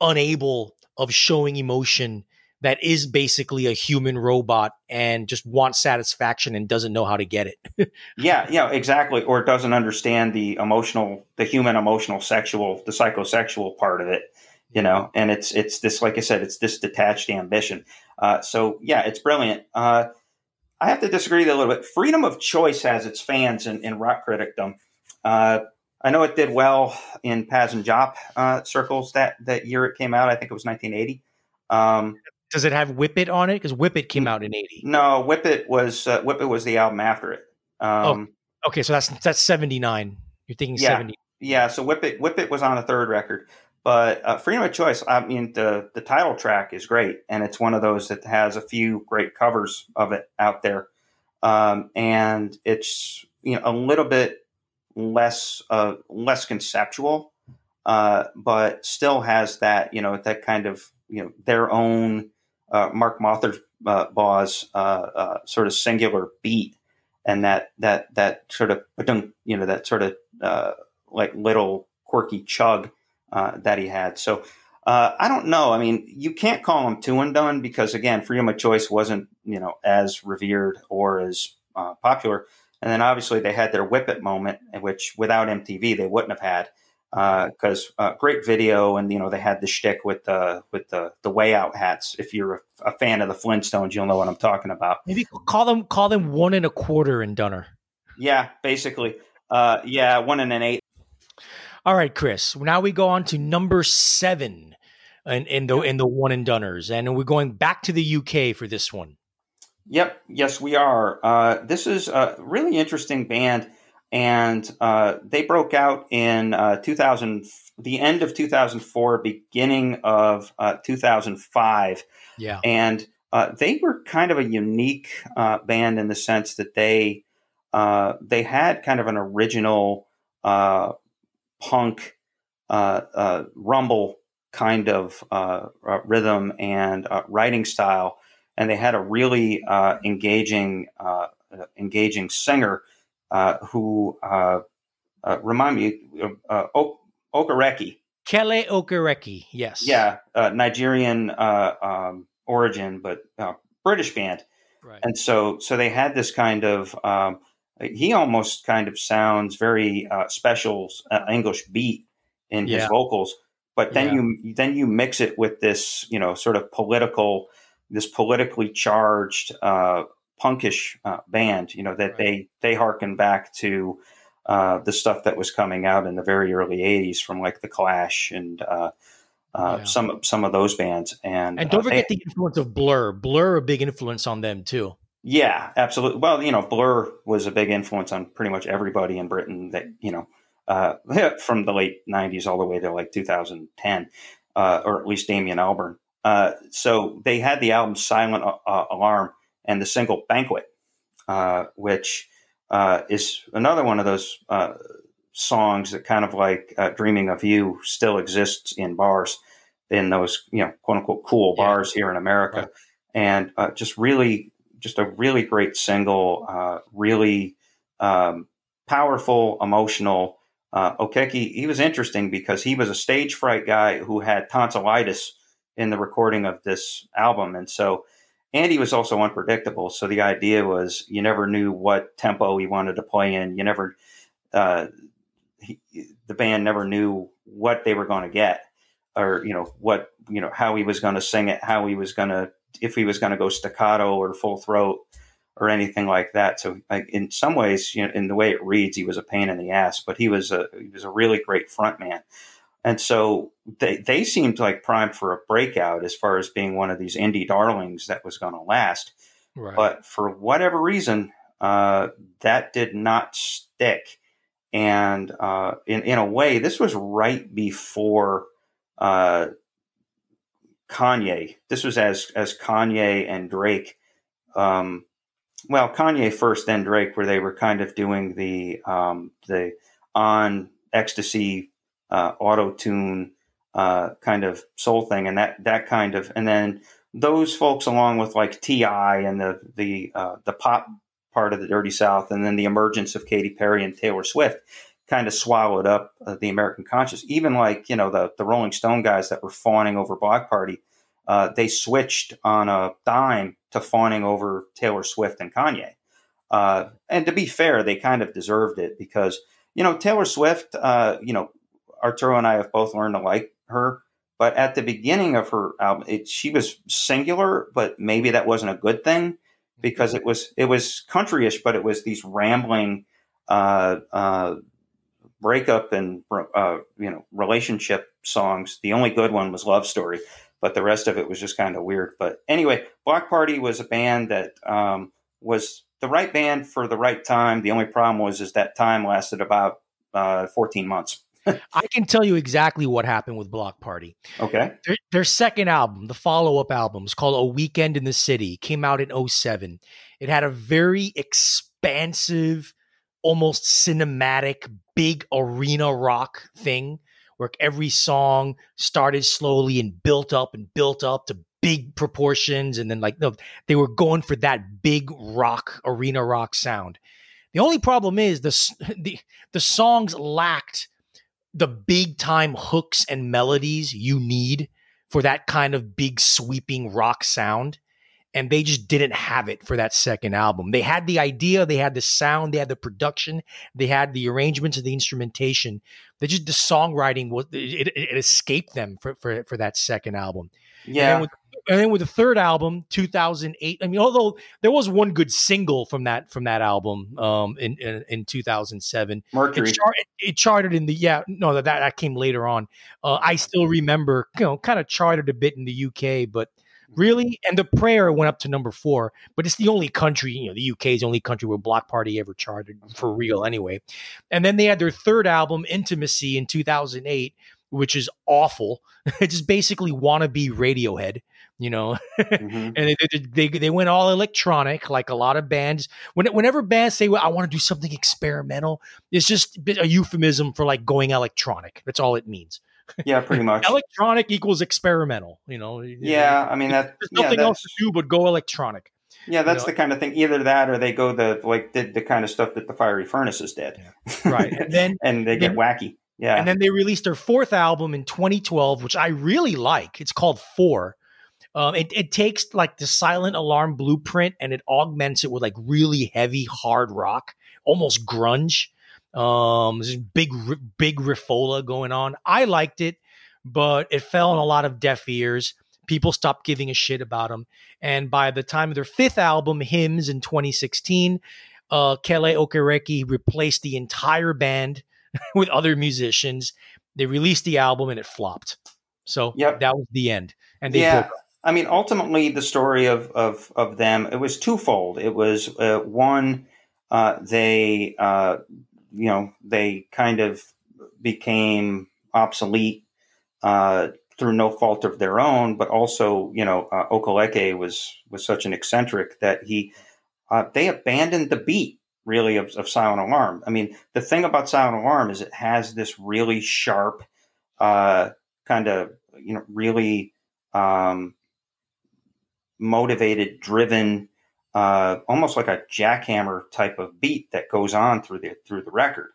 unable of showing emotion that is basically a human robot and just wants satisfaction and doesn't know how to get it. <laughs> yeah, yeah, exactly. Or it doesn't understand the emotional, the human emotional, sexual, the psychosexual part of it. You know, and it's it's this, like I said, it's this detached ambition. Uh, so yeah, it's brilliant. Uh, I have to disagree a little bit. Freedom of choice has its fans in, in rock criticdom. Uh, I know it did well in Pazz and Jop uh, circles that, that year it came out. I think it was 1980. Um, Does it have Whip It on it? Because Whip It came out in 80. No, Whip It was uh, Whip It was the album after it. Um, oh, okay. So that's that's 79. You're thinking yeah, 70. Yeah. So Whip It Whip It was on the third record. But uh, Freedom of Choice, I mean, the the title track is great, and it's one of those that has a few great covers of it out there, um, and it's you know a little bit less uh, less conceptual, uh, but still has that you know that kind of you know their own uh, Mark Mothersbaugh's uh, uh, sort of singular beat, and that that that sort of you know that sort of uh, like little quirky chug that he had. So. I don't know. I mean, you can't call him two and done because again, freedom of choice wasn't, you know, as revered or as popular and then obviously they had their Whip It moment, which without MTV they wouldn't have had because uh, uh, great video, and you know they had the shtick with the with the the way out hats. If you're a, a, fan of the Flintstones, you'll know what I'm talking about. Maybe call them call them one and a quarter in Dunner. Yeah, basically. Uh, yeah, one and an eight. All right, Chris. Now we go on to number seven in, in the in the one and Dunners, and we're going back to the UK for this one. Yep. Yes, we are. Uh, this is a really interesting band, and uh, they broke out in uh, 2000, the end of 2004, beginning of uh, 2005. Yeah. And uh, they were kind of a unique uh, band in the sense that they they had kind of an original punk rumble kind of rhythm and writing style and they had a really uh, engaging uh, engaging singer uh, who uh, uh, remind me uh, o- Okereke. Kele Okereke, yes. Yeah, Nigerian um, origin, but British band. Right. And so, so they had this kind of. Um, he almost kind of sounds very special English beat in yeah. his vocals, but then yeah. you then you mix it with this, you know, sort of political this politically charged uh, punkish uh, band. You know that right. they they harken back to uh, the stuff that was coming out in the very early '80s from like the Clash and. Uh, uh, yeah. Some some of those bands, and and don't forget they, the influence of Blur. Blur, a big influence on them too. Yeah, absolutely. Well, you know, Blur was a big influence on pretty much everybody in Britain. That you know, uh, <laughs> from the late '90s all the way to like 2010, uh, or at least Damon Albarn. Uh, so they had the album Silent uh, uh, Alarm and the single Banquet, uh, which uh, is another one of those songs that kind of like Dreaming of You still exists in bars, in those, you know, quote unquote cool yeah. bars here in America. Right. And just really, just a really great single, really um, powerful, emotional. Uh, Okeke, he was interesting because he was a stage fright guy who had tonsillitis in the recording of this album. And so Andy was also unpredictable. So the idea was you never knew what tempo he wanted to play in. You never, uh, he, the band never knew what they were going to get or, you know, what, you know, how he was going to sing it, how he was going to, if he was going to go staccato or full throat or anything like that. So like, in some ways, you know, in the way it reads, he was a pain in the ass, but he was a, he was a really great front man. And so they, they seemed like primed for a breakout as far as being one of these indie darlings that was going to last. Right. But for whatever reason, uh, that did not stick. And uh, in, in a way, this was right before uh, Kanye. This was as, as Kanye and Drake. Um, well, Kanye first, then Drake, where they were kind of doing the um, the on ecstasy uh, auto tune uh, kind of soul thing, and that that kind of, and then those folks, along with like T.I. and the the uh, the pop part of the Dirty South, and then the emergence of Katy Perry and Taylor Swift, kind of swallowed up uh, the American conscious. Even like you know the the Rolling Stone guys that were fawning over Bloc Party uh, they switched on a dime to fawning over Taylor Swift and Kanye. Uh, and to be fair, they kind of deserved it because you know Taylor Swift. Uh, you know, Arturo and I have both learned to like her, but at the beginning of her album, it, she was singular, but maybe that wasn't a good thing because it was it was countryish, but it was these rambling uh, uh, breakup and uh, you know relationship songs. The only good one was Love Story, but the rest of it was just kind of weird. But anyway, Bloc Party was a band that um, was the right band for the right time. The only problem was is that time lasted about uh, 14 months. I can tell you exactly what happened with Bloc Party. Okay. Their, their second album, the follow up album, is called A Weekend in the City, came out in 07. It had a very expansive, almost cinematic, big arena rock thing where every song started slowly and built up and built up to big proportions. And then, like, no, they were going for that big rock, arena rock sound. The only problem is the, <laughs> the, the songs lacked the big time hooks and melodies you need for that kind of big sweeping rock sound and they just didn't have it for that second album. They had the idea, they had the sound, they had the production, they had the arrangements and the instrumentation. They just the songwriting was it, it, it escaped them for, for for that second album. Yeah. And with, and then with the third album, 2008. I mean, although there was one good single from that from that album um, in, in, in 2007, Mercury. It, char- it, charted in the yeah no that that came later on. Uh, I still remember you know kind of charted a bit in the UK, but really and the prayer went up to number four but it's the only country you know the uk is the only country where bloc party ever charted for real anyway and then they had their third album intimacy in 2008 which is awful <laughs> it's just basically wannabe radiohead you know mm-hmm. and they, they, they went all electronic like a lot of bands when, whenever bands say well, i want to do something experimental it's just a euphemism for like going electronic that's all it means yeah, pretty <laughs> much. Electronic equals experimental. You know. Yeah, I mean that. There's nothing yeah, else to do but go electronic. Yeah, that's you know? the kind of thing. Either that, or they go the like did the kind of stuff that the fiery furnaces did. Yeah. Right, and then <laughs> and they get then, wacky. Yeah, and then they released their fourth album in 2012, which I really like. It's called Four. Um, it, it takes like the silent alarm blueprint and it augments it with like really heavy hard rock, almost grunge. Um, big, big riffola going on. I liked it, but it fell on a lot of deaf ears. People stopped giving a shit about them. And by the time of their fifth album, Hymns in 2016, uh, Kele replaced the entire band <laughs> with other musicians. They released the album and it flopped. So yep. that was the end. And they yeah. I mean, ultimately, the story of, of, of them, it was twofold. It was uh, one, uh, they uh, you know they kind of became obsolete uh, through no fault of their own, but also you know uh, Okereke was was such an eccentric that he uh, they abandoned the beat really of, of, Silent Alarm. I mean, the thing about Silent Alarm is it has this really sharp, uh, kind of you know really um, motivated, driven uh, almost like a jackhammer type of beat that goes on through the through the record,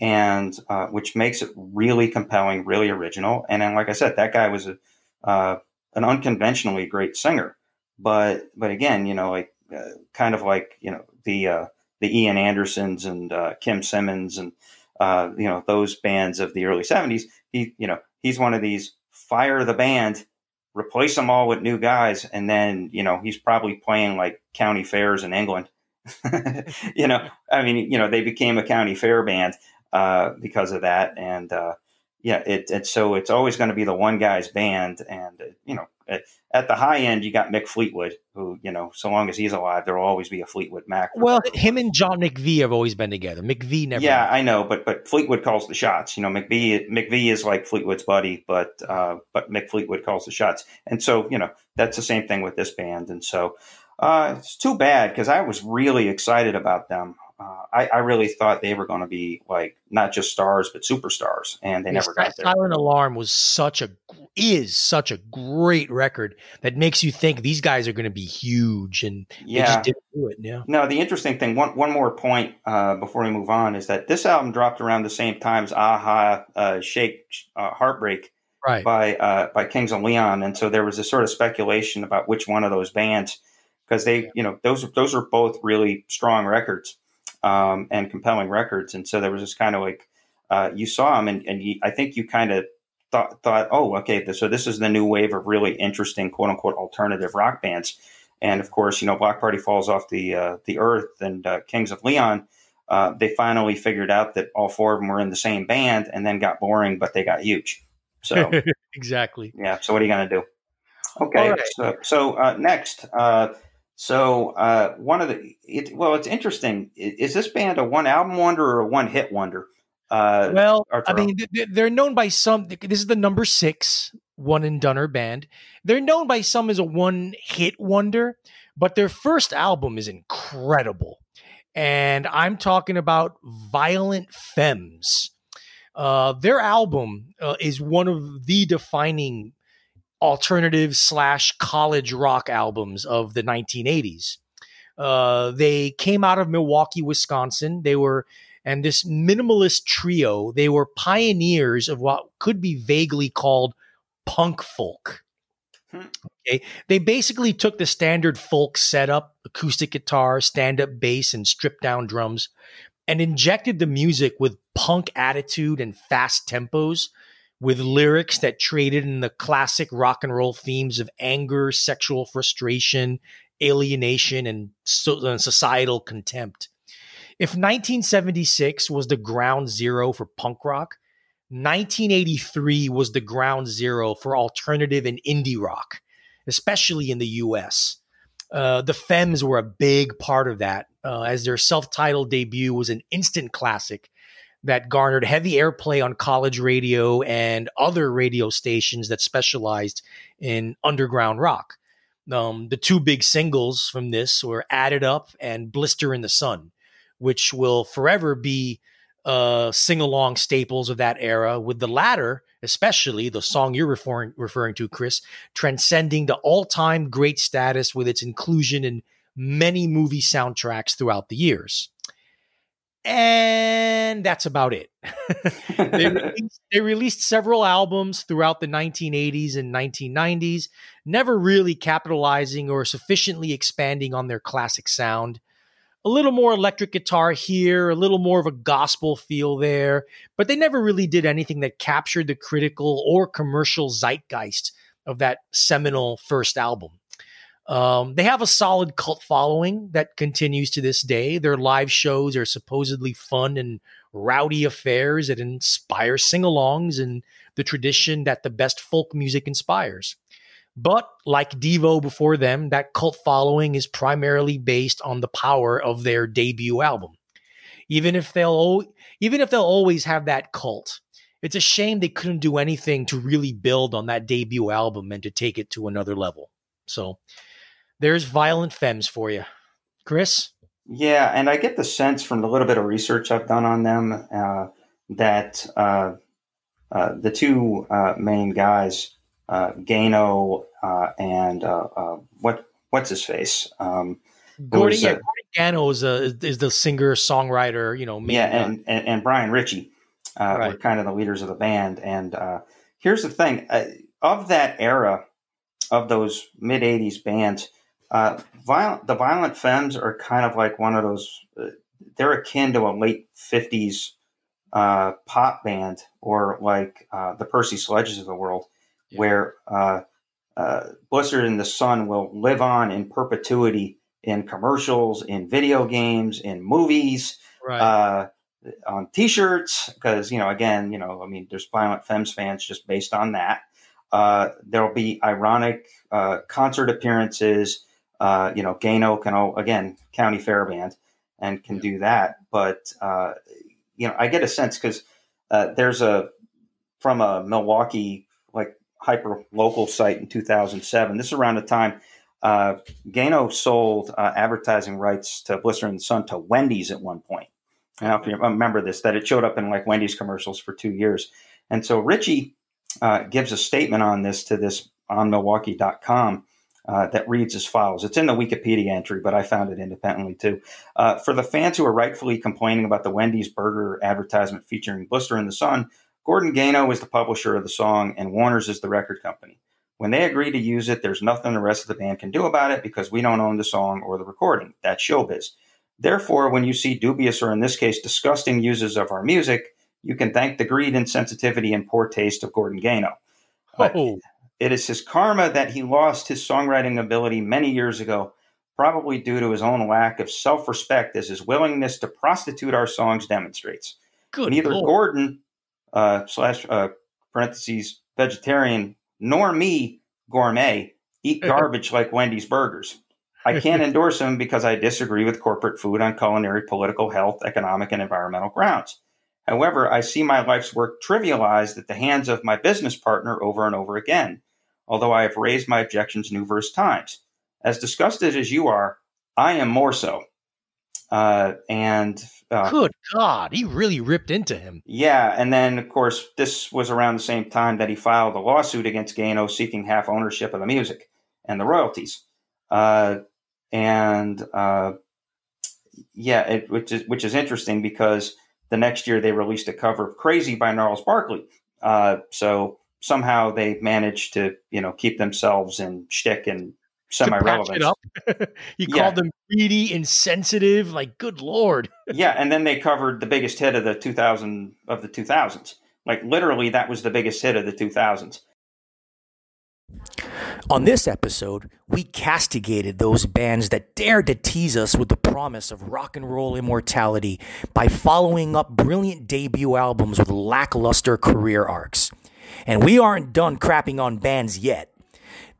and uh, which makes it really compelling, really original. And then, like I said, that guy was a uh, an unconventionally great singer. But but again, you know, like uh, kind of like you know the uh, the Ian Andersons and uh, Kim Simmonds and you know those bands of the early '70s. He you know he's one of these fire the band replace them all with new guys, and then you know he's probably playing like county fairs in England. <laughs> you know, I mean, you know, they became a county fair band uh, because of that, and uh, yeah, it, it so it's always going to be the one guy's band, and you know, at, at, the high end, you got Mick Fleetwood, who you know, so long as he's alive, there will always be a Fleetwood Mac. Well, him and John McVie have always been together. McVie never. Yeah, I know, but but Fleetwood calls the shots. You know, McVie McVie is like Fleetwood's buddy, but uh, but Mick Fleetwood calls the shots, and so you know that's the same thing with this band, and so. Uh, it's too bad because I was really excited about them uh, I, I, really thought they were going to be like not just stars but superstars, and they yes, never got there. Silent Alarm was such a is such a great record that makes you think these guys are going to be huge, and yeah. they just didn't do it. Yeah. No, the interesting thing, one one more point uh, before we move on, is that this album dropped around the same time as a-ha, uh, Shake, uh, Heartbreak, right. by uh, by Kings of Leon, and so there was a sort of speculation about which one of those bands because they, you know, those those are both really strong records um, and compelling records, and so there was this kind of like uh, you saw them, and, and you, I think you kind of thought thought, oh, okay, so this is the new wave of really interesting quote unquote alternative rock bands, and of course, you know, Bloc Party falls off the uh, the earth, and uh, Kings of Leon. Uh, they finally figured out that all four of them were in the same band, and then got boring, but they got huge. So <laughs> exactly. Yeah. So what are you going to do? Okay. Right. So, so uh, next, uh, so uh, one of the it, well, it's interesting. Is this band a one album wonder or a one hit wonder? Uh, well, Arturo? I mean, they're known by some. This is the number six one and Dunner band. They're known by some as a one hit wonder, but their first album is incredible. And I'm talking about Violent Femmes. Uh, their album uh, is one of the defining alternative slash college rock albums of the 1980s. Uh, they came out of Milwaukee, Wisconsin. They were, and this minimalist trio, they were pioneers of what could be vaguely called punk folk. Hmm. Okay. They basically took the standard folk setup, acoustic guitar, stand up bass, and stripped down drums, and injected the music with punk attitude and fast tempos with lyrics that traded in the classic rock and roll themes of anger, sexual frustration, alienation, and, so, and societal contempt. If 1976 was the ground zero for punk rock, 1983 was the ground zero for alternative and indie rock, especially in the US. Uh, the Femmes were a big part of that, uh, as their self titled debut was an instant classic that garnered heavy airplay on college radio and other radio stations that specialized in underground rock. Um, the two big singles from this were Added Up and Blister in the Sun, which will forever be uh, sing along staples of that era, with the latter, especially the song you're referring, referring to, Chris, transcending the all time great status with its inclusion in many movie soundtracks throughout the years and that's about it. <laughs> they, released, they, released, several albums throughout the 1980s and 1990s, never really capitalizing or sufficiently expanding on their classic sound. A little more electric guitar here, a little more of a gospel feel there, but they never really did anything that captured the critical or commercial zeitgeist of that seminal first album. Um, they have a solid cult following that continues to this day. Their live shows are supposedly fun and rowdy affairs that inspire sing alongs and the tradition that the best folk music inspires. But like Devo before them, that cult following is primarily based on the power of their debut album. Even if they'll even if they'll always have that cult, it's a shame they couldn't do anything to really build on that debut album and to take it to another level. So, there's violent femmes for you. Chris? Yeah, and I get the sense from the little bit of research I've done on them uh, that uh, uh, the two uh, main guys, uh, Gano uh, and what what's his face? Um, Gordon, yeah, Gordon Gano is, a, is the singer songwriter. You know, yeah, and, and, and Brian Ritchie right. were kind of the leaders of the band. And here's the thing: of that era, of those mid '80s bands uh, violent, the Violent Femmes are kind of like one of those. Uh, they're akin to a late '50s uh, pop band, or like uh, the Percy Sledges of the world, yeah. where uh, uh, Blister in the Sun will live on in perpetuity in commercials, in video games, in movies, right. on T-shirts. Because you know, again, you know, I mean, there's Violent Femmes fans just based on that. there'll be ironic concert appearances uh, you know, Gano can all, again county fair band and can do that. But uh, you know, I get a sense because uh, there's a from a Milwaukee like hyper local site in 2007. This is around the time uh, Gano sold uh, advertising rights to Blister and the Sun to Wendy's at one point. I don't know if you remember this, that it showed up in like Wendy's commercials for two years. And so Ritchie uh, gives a statement on this to this on Milwaukee.com uh, that reads as follows. It's in the Wikipedia entry, but I found it independently too. Uh, for the fans who are rightfully complaining about the Wendy's burger advertisement featuring Blister in the Sun, Gordon Gano is the publisher of the song, and Warner's is the record company. When they agree to use it, there's nothing the rest of the band can do about it because we don't own the song or the recording. That's showbiz. Therefore, when you see dubious or in this case disgusting uses of our music, you can thank the greed, insensitivity, and poor taste of Gordon Gano. It is his karma that he lost his songwriting ability many years ago, probably due to his own lack of self respect, as his willingness to prostitute our songs demonstrates. good Neither lord. Gordon, uh, slash, uh, parentheses, vegetarian, nor me, gourmet, eat <laughs> garbage like Wendy's burgers. I can't endorse him because I disagree with corporate food on culinary, political, health, economic, and environmental grounds. However, I see my life's work trivialized at the hands of my business partner over and over again, although I have raised my objections numerous times. As disgusted as you are, I am more so. Uh, and uh, Good God, he really ripped into him. yeah, and then of course this was around the same time that he filed a lawsuit against Gano seeking half ownership of the music and the royalties. Uh, and uh, yeah, it, which is which is interesting because the next year they released a cover of "Crazy" by Gnarls Barkley. Uh, so somehow they managed to you know keep themselves in shtick and semi relevant. he Yeah. called them greedy, insensitive. Like, good lord. <laughs> yeah, and then they covered the biggest hit of the 2000 of the 2000s. Like literally, that was the biggest hit of the 2000s. On this episode, we castigated those bands that dared to tease us with the promise of rock and roll immortality by following up brilliant debut albums with lackluster career arcs. And we aren't done crapping on bands yet.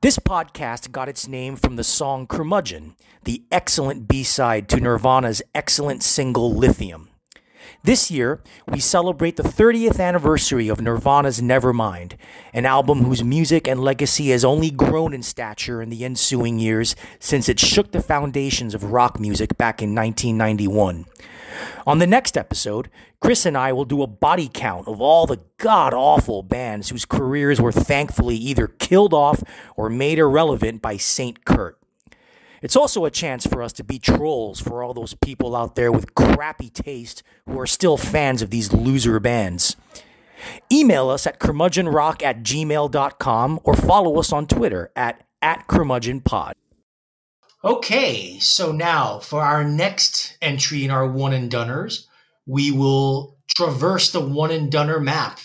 This podcast got its name from the song Curmudgeon, the excellent B side to Nirvana's excellent single Lithium. This year, we celebrate the 30th anniversary of Nirvana's Nevermind, an album whose music and legacy has only grown in stature in the ensuing years since it shook the foundations of rock music back in 1991. On the next episode, Chris and I will do a body count of all the god awful bands whose careers were thankfully either killed off or made irrelevant by Saint Kurt. It's also a chance for us to be trolls for all those people out there with crappy taste who are still fans of these loser bands. Email us at curmudgeonrock at gmail.com or follow us on Twitter at, at curmudgeonpod. Okay, so now for our next entry in our one and doners, we will traverse the one and doner map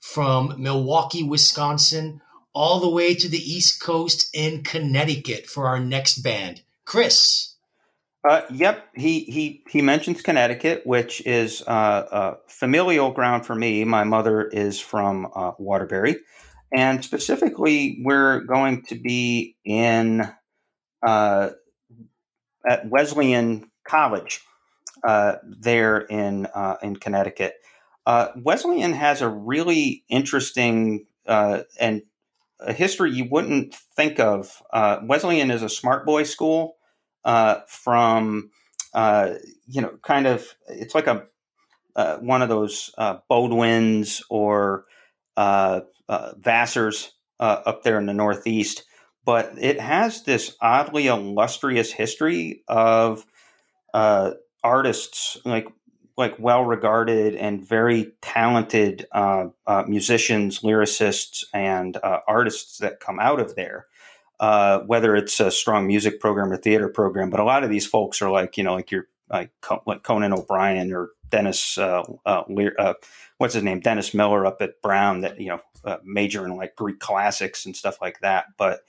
from Milwaukee, Wisconsin, all the way to the East Coast in Connecticut for our next band. Chris. Uh, yep, he he he mentions Connecticut, which is uh, a familial ground for me. My mother is from uh, Waterbury, and specifically, we're going to be in uh, at Wesleyan College uh, there in uh, in Connecticut. Uh, Wesleyan has a really interesting uh, and a history you wouldn't think of. Uh, Wesleyan is a smart boy school uh, from uh, you know kind of it's like a uh, one of those uh, Bowdoins or Vassars up there in the Northeast, but it has this oddly illustrious history of artists like like well regarded and very talented uh, uh, musicians, lyricists, and uh, artists that come out of there. Uh, whether it's a strong music program or theater program, but a lot of these folks are like you know like you're like, like Conan O'Brien or Dennis uh, uh, uh, what's his name Dennis Miller up at Brown that you know uh, major in like Greek classics and stuff like that. But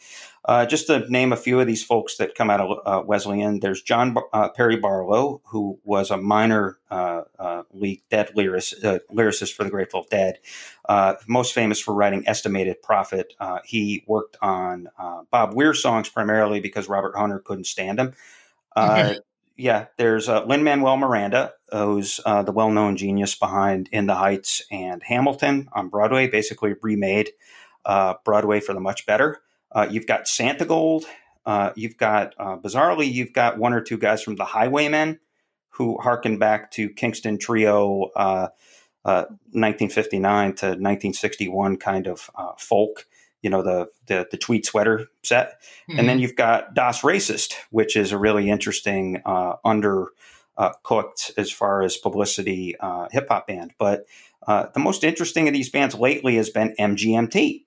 uh, just to name a few of these folks that come out of uh, Wesleyan, there's John uh, Perry Barlow, who was a minor uh, uh, league dead lyricist, uh, lyricist for the Grateful Dead, most famous for writing Estimated Prophet. He worked on Bob Weir songs primarily because Robert Hunter couldn't stand him. Uh, <laughs> yeah, there's uh, Lin Manuel Miranda, who's uh, the well known genius behind In the Heights and Hamilton on Broadway, basically remade uh, Broadway for the much better. Uh, you've got Santigold. Uh, you've got, uh, bizarrely, you've got one or two guys from the Highwaymen who harken back to Kingston Trio, uh, uh, 1959 to 1961 kind of uh, folk. You know the, the the tweed sweater set, and then you've got Das Racist, which is a really interesting uh, under uh, cooked as far as publicity uh, hip hop band. But uh, the most interesting of these bands lately has been MGMT.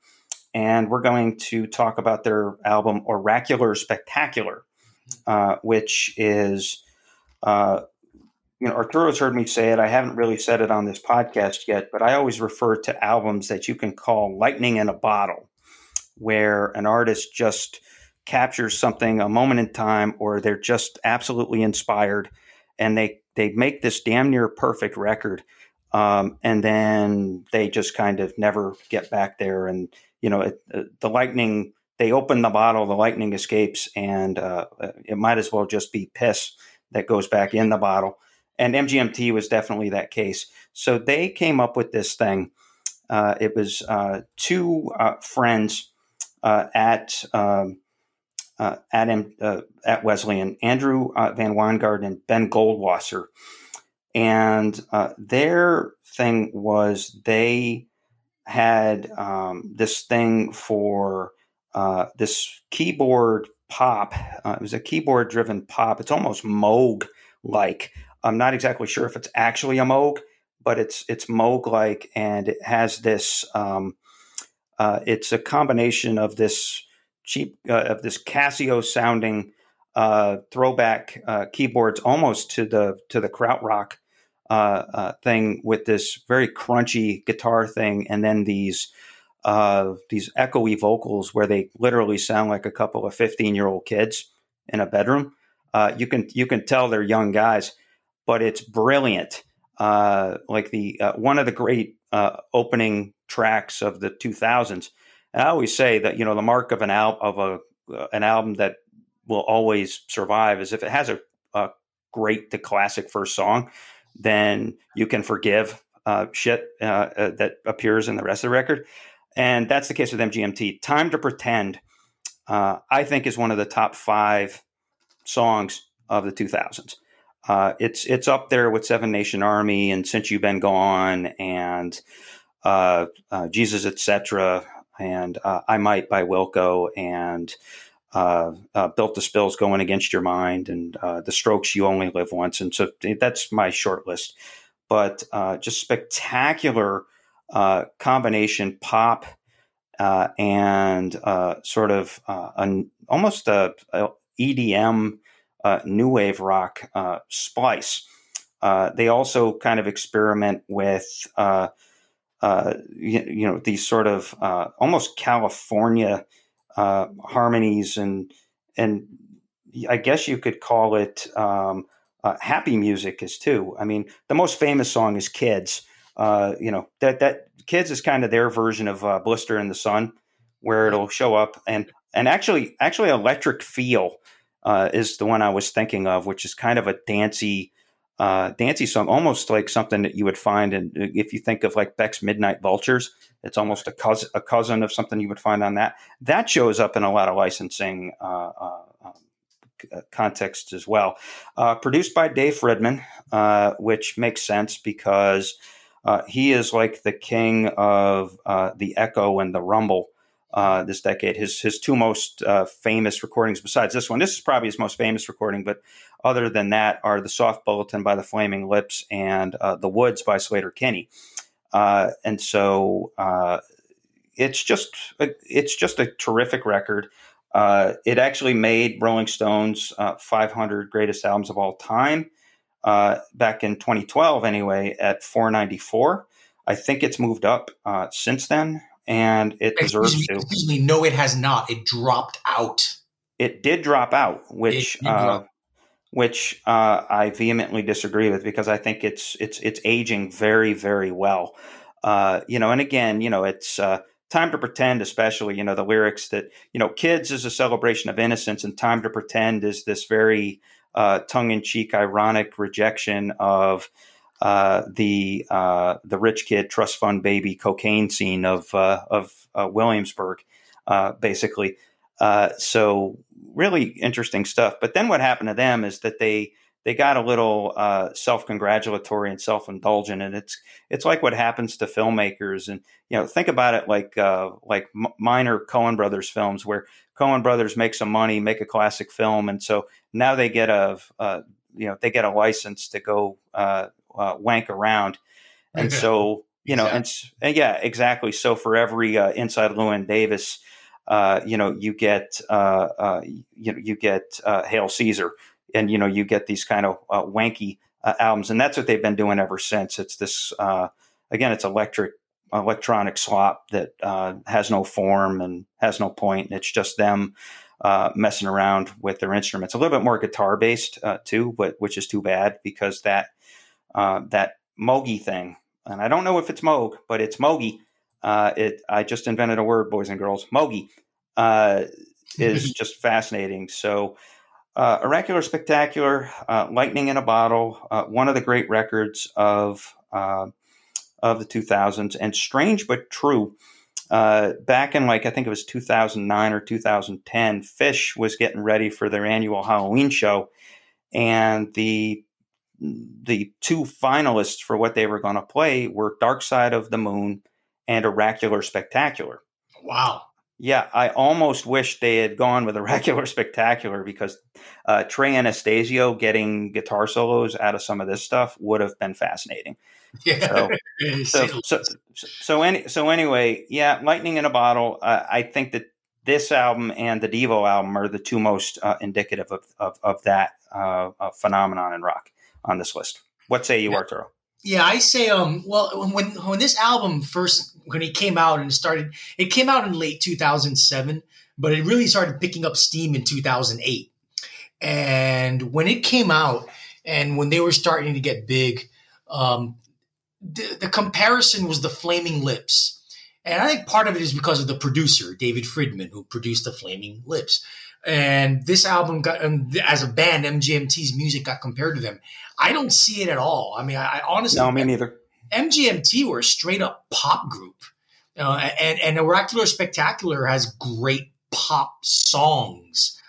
And we're going to talk about their album Oracular Spectacular, uh, which is, uh, you know, Arturo's heard me say it. I haven't really said it on this podcast yet, but I always refer to albums that you can call lightning in a bottle, where an artist just captures something a moment in time or they're just absolutely inspired and they they make this damn near perfect record, um, and then they just kind of never get back there. And you know, it, uh, the lightning they open the bottle, the lightning escapes, and uh, it might as well just be piss that goes back in the bottle. And MGMT was definitely that case. So they came up with this thing. Uh, it was uh, two uh, friends uh, at um, uh, at, uh, at Wesleyan, Andrew uh, VanWyngarden and Ben Goldwasser. And uh, their thing was they had um, this thing for uh, this keyboard pop. Uh, it was a keyboard driven pop. It's almost Moog like. I'm not exactly sure if it's actually a Moog, but it's it's Moog like, and it has this. Um, it's a combination of this cheap uh, of this Casio sounding uh, throwback uh, keyboards, almost to the to the krautrock uh, uh, thing with this very crunchy guitar thing, and then these uh, these echoey vocals where they literally sound like a couple of fifteen year old kids in a bedroom. you can you can tell they're young guys, but it's brilliant. Uh, like the one of the great opening tracks of the 2000s and I always say that you know the mark of an al- of a uh, an album that will always survive is if it has a, a great to classic first song, then you can forgive uh, shit uh, uh, that appears in the rest of the record. And that's the case with MGMT. Time to Pretend, uh, I think, is one of the top five songs of the 2000s. Uh, it's it's up there with Seven Nation Army and Since You've Been Gone and Jesus Etc and uh, I Might by Wilco and uh, uh, Built to Spill's Going Against Your Mind and uh, The Strokes You Only Live Once. And so that's my short list. But uh, just spectacular uh, combination pop and sort of an, almost a, a EDM new wave rock splice. they also kind of experiment with uh, you, you, know these sort of uh, almost California uh, harmonies and and I guess you could call it um, uh, happy music is too. I mean, the most famous song is "Kids." Uh, you know that that "Kids" is kind of their version of uh, "Blister in the Sun," where it'll show up and and actually actually "Electric Feel" is the one I was thinking of, which is kind of a dancey uh, dancey song, almost like something that you would find And if you think of like Beck's Midnight Vultures. It's almost a cousin, a cousin of something you would find on that. That shows up in a lot of licensing uh, uh, uh contexts as well. Uh, produced by Dave Fridmann, uh, which makes sense because he is like the king of the echo and the rumble uh, this decade. His his two most uh, famous recordings, besides this one, this is probably his most famous recording, but other than that, are the Soft Bulletin by the Flaming Lips and uh, the Woods by Sleater-Kinney. Uh, and so uh, it's just a, it's just a terrific record. It actually made Rolling Stone's 500 greatest albums of all time back in 2012, anyway, at 494. I think it's moved up since then and it deserves me, to. Excuse me, no, it has not. It dropped out. It did drop out, which uh, drop. which uh, I vehemently disagree with because I think it's it's it's aging very very well. Uh, you know, and again, you know, it's uh, time to pretend, especially you know the lyrics that you know, kids is a celebration of innocence, and time to pretend is this very uh, tongue in cheek, ironic rejection of uh, the uh, the rich kid trust fund baby cocaine scene of uh, of uh, Williamsburg, uh, basically. so really interesting stuff. But then what happened to them is that they they got a little self congratulatory and self indulgent, and it's it's like what happens to filmmakers. And you know, think about it like like minor Coen Brothers films where Coen Brothers make some money, make a classic film, and so now they get a, a you know they get a license to go uh, wank around, and <laughs> so you know, and, and, yeah, exactly. So for every uh, inside Llewyn Davis, uh, you know, you get uh, uh, you know you get uh, Hail Caesar, and you know you get these kind of uh, wanky uh, albums, and that's what they've been doing ever since. It's this uh, again, it's electric electronic slop that uh, has no form and has no point, and it's just them uh, messing around with their instruments. A little bit more guitar based uh, too, but which is too bad because that uh, that Mogi thing, and I don't know if it's Moog, but it's Mogi. Uh, it I just invented a word, boys and girls. Mogi uh, is <laughs> just fascinating. So. Uh, Oracular Spectacular, Lightning in a Bottle, one of the great records of of the 2000s, and strange but true uh, back in like I think it was 2009 or 2010, Phish was getting ready for their annual Halloween show, and the the two finalists for what they were going to play were Dark Side of the Moon and Oracular Spectacular. Wow. Yeah, I almost wish they had gone with <laughs> Oracular Spectacular because uh, Trey Anastasio getting guitar solos out of some of this stuff would have been fascinating. Yeah. So, <laughs> so, so, so, any, so anyway, yeah, Lightning in a Bottle. Uh, I think that this album and the Devo album are the two most uh, indicative of, of, of that uh, phenomenon in rock on this list. What say you. Arturo? Yeah, I say, um, well, when when this album first when it came out and started, it came out in late 2007, but it really started picking up steam in 2008. And when it came out, and when they were starting to get big, um, the, the comparison was the Flaming Lips. And I think part of it is because of the producer, David Fridmann, who produced the Flaming Lips. And this album got, um, as a band, MGMT's music got compared to them. I don't see it at all. I mean, I, I honestly. No, me neither. MGMT were a straight up pop group. Uh, and, and Oracular Spectacular has great pop songs.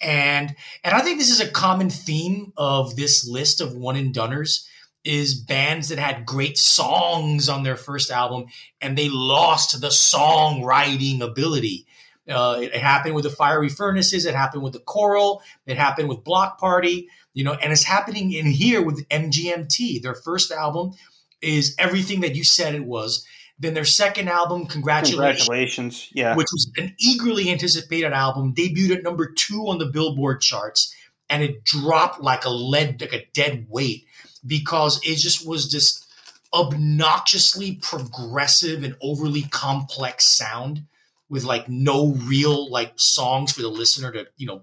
And, and I think this is a common theme of this list of one and doners is bands that had great songs on their first album and they lost the songwriting ability. Uh, it, happened with the Fiery Furnaces. It happened with the Coral. It happened with Bloc Party. You know, and it's happening in here with MGMT. Their first album is everything that you said it was. Then their second album, Congratulations, Congratulations, yeah, which was an eagerly anticipated album, debuted at number two on the Billboard charts, and it dropped like a lead, like a dead weight because it just was this obnoxiously progressive and overly complex sound with like no real like songs for the listener to you know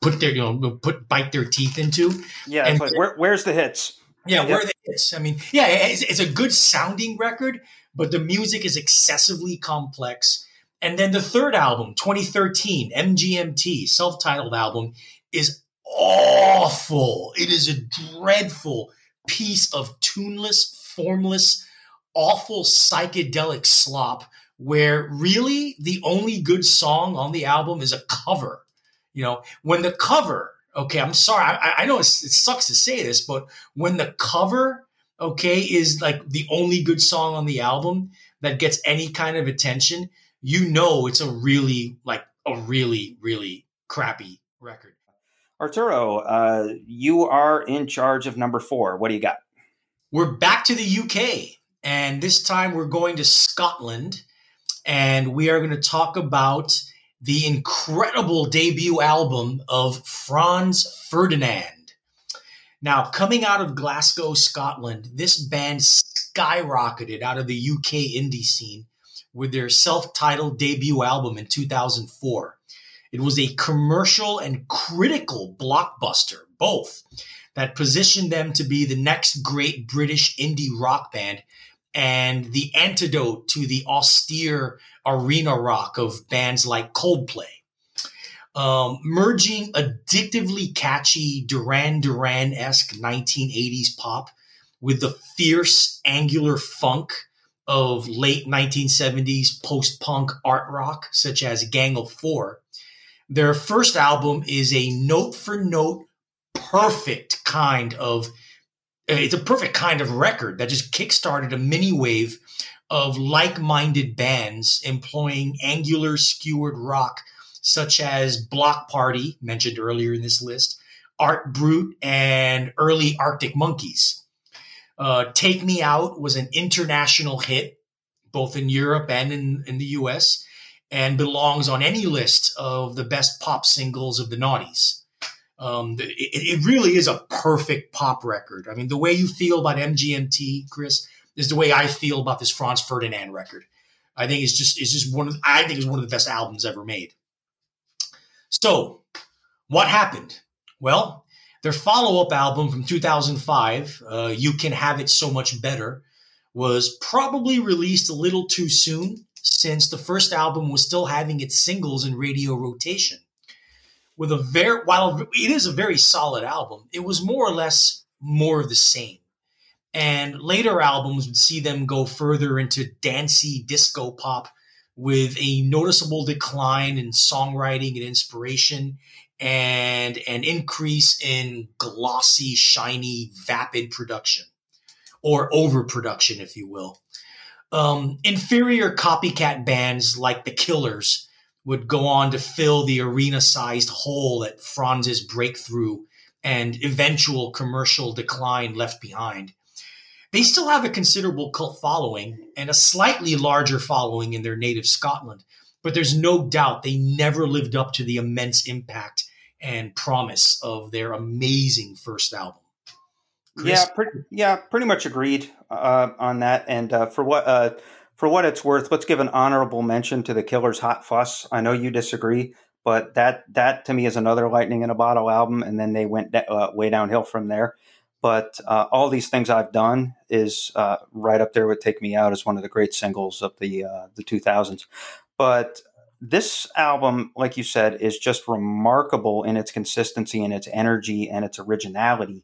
put their you know put bite their teeth into. Yeah, and like, where, where's the hits? Yeah, where are the hits? I mean, yeah, it's, it's, a good sounding record, but the music is excessively complex. And then the third album, 2013, MGMT, self-titled album, is awful. It is a dreadful piece of tuneless, formless, awful psychedelic slop where really the only good song on the album is a cover. You know, when the cover, okay, I'm sorry, I, I know it sucks to say this, but when the cover, okay, is like the only good song on the album that gets any kind of attention, you know it's a really, like, a really, really crappy record. Arturo, uh, you are in charge of number four. What do you got? We're back to the UK, and this time we're going to Scotland, and we are going to talk about the incredible debut album of Franz Ferdinand. Now, coming out of Glasgow, Scotland, this band skyrocketed out of the UK indie scene with their self titled debut album in 2004. It was a commercial and critical blockbuster, both, that positioned them to be the next great British indie rock band and the antidote to the austere arena rock of bands like Coldplay. Um, merging addictively catchy Duran Duran esque 1980s pop with the fierce angular funk of late 1970s post punk art rock, such as Gang of Four, their first album is a note for note perfect kind of it's a perfect kind of record that just kickstarted a mini wave of like-minded bands employing angular skewered rock such as Bloc Party mentioned earlier in this list, Art Brut, and early Arctic Monkeys. Uh, Take Me Out was an international hit, both in Europe and in, in the US, and belongs on any list of the best pop singles of the noughties. Um, it, it really is a perfect pop record. I mean, the way you feel about MGMT, Chris, is the way I feel about this Franz Ferdinand record. I think it's just it's just one of I think it's one of the best albums ever made. So, what happened? Well, their follow up album from 2005, uh, You Can Have It So Much Better, was probably released a little too soon since the first album was still having its singles in radio rotation. With a very, while it is a very solid album, it was more or less more of the same. And later albums would see them go further into dancey disco pop with a noticeable decline in songwriting and inspiration and an increase in glossy, shiny, vapid production or overproduction, if you will. Um, inferior copycat bands like the Killers would go on to fill the arena sized hole that Franz's breakthrough and eventual commercial decline left behind. They still have a considerable cult following and a slightly larger following in their native Scotland, but there's no doubt they never lived up to the immense impact and promise of their amazing first album. Chris? Yeah, pretty, yeah, pretty much agreed uh, on that. And uh, for what uh, for what it's worth, let's give an honorable mention to the Killers' "Hot Fuss." I know you disagree, but that that to me is another lightning in a bottle album. And then they went uh, way downhill from there. But uh, all these things I've done is uh, right up there with "Take Me Out" as one of the great singles of the the 2000s. But this album, like you said, is just remarkable in its consistency and its energy and its originality.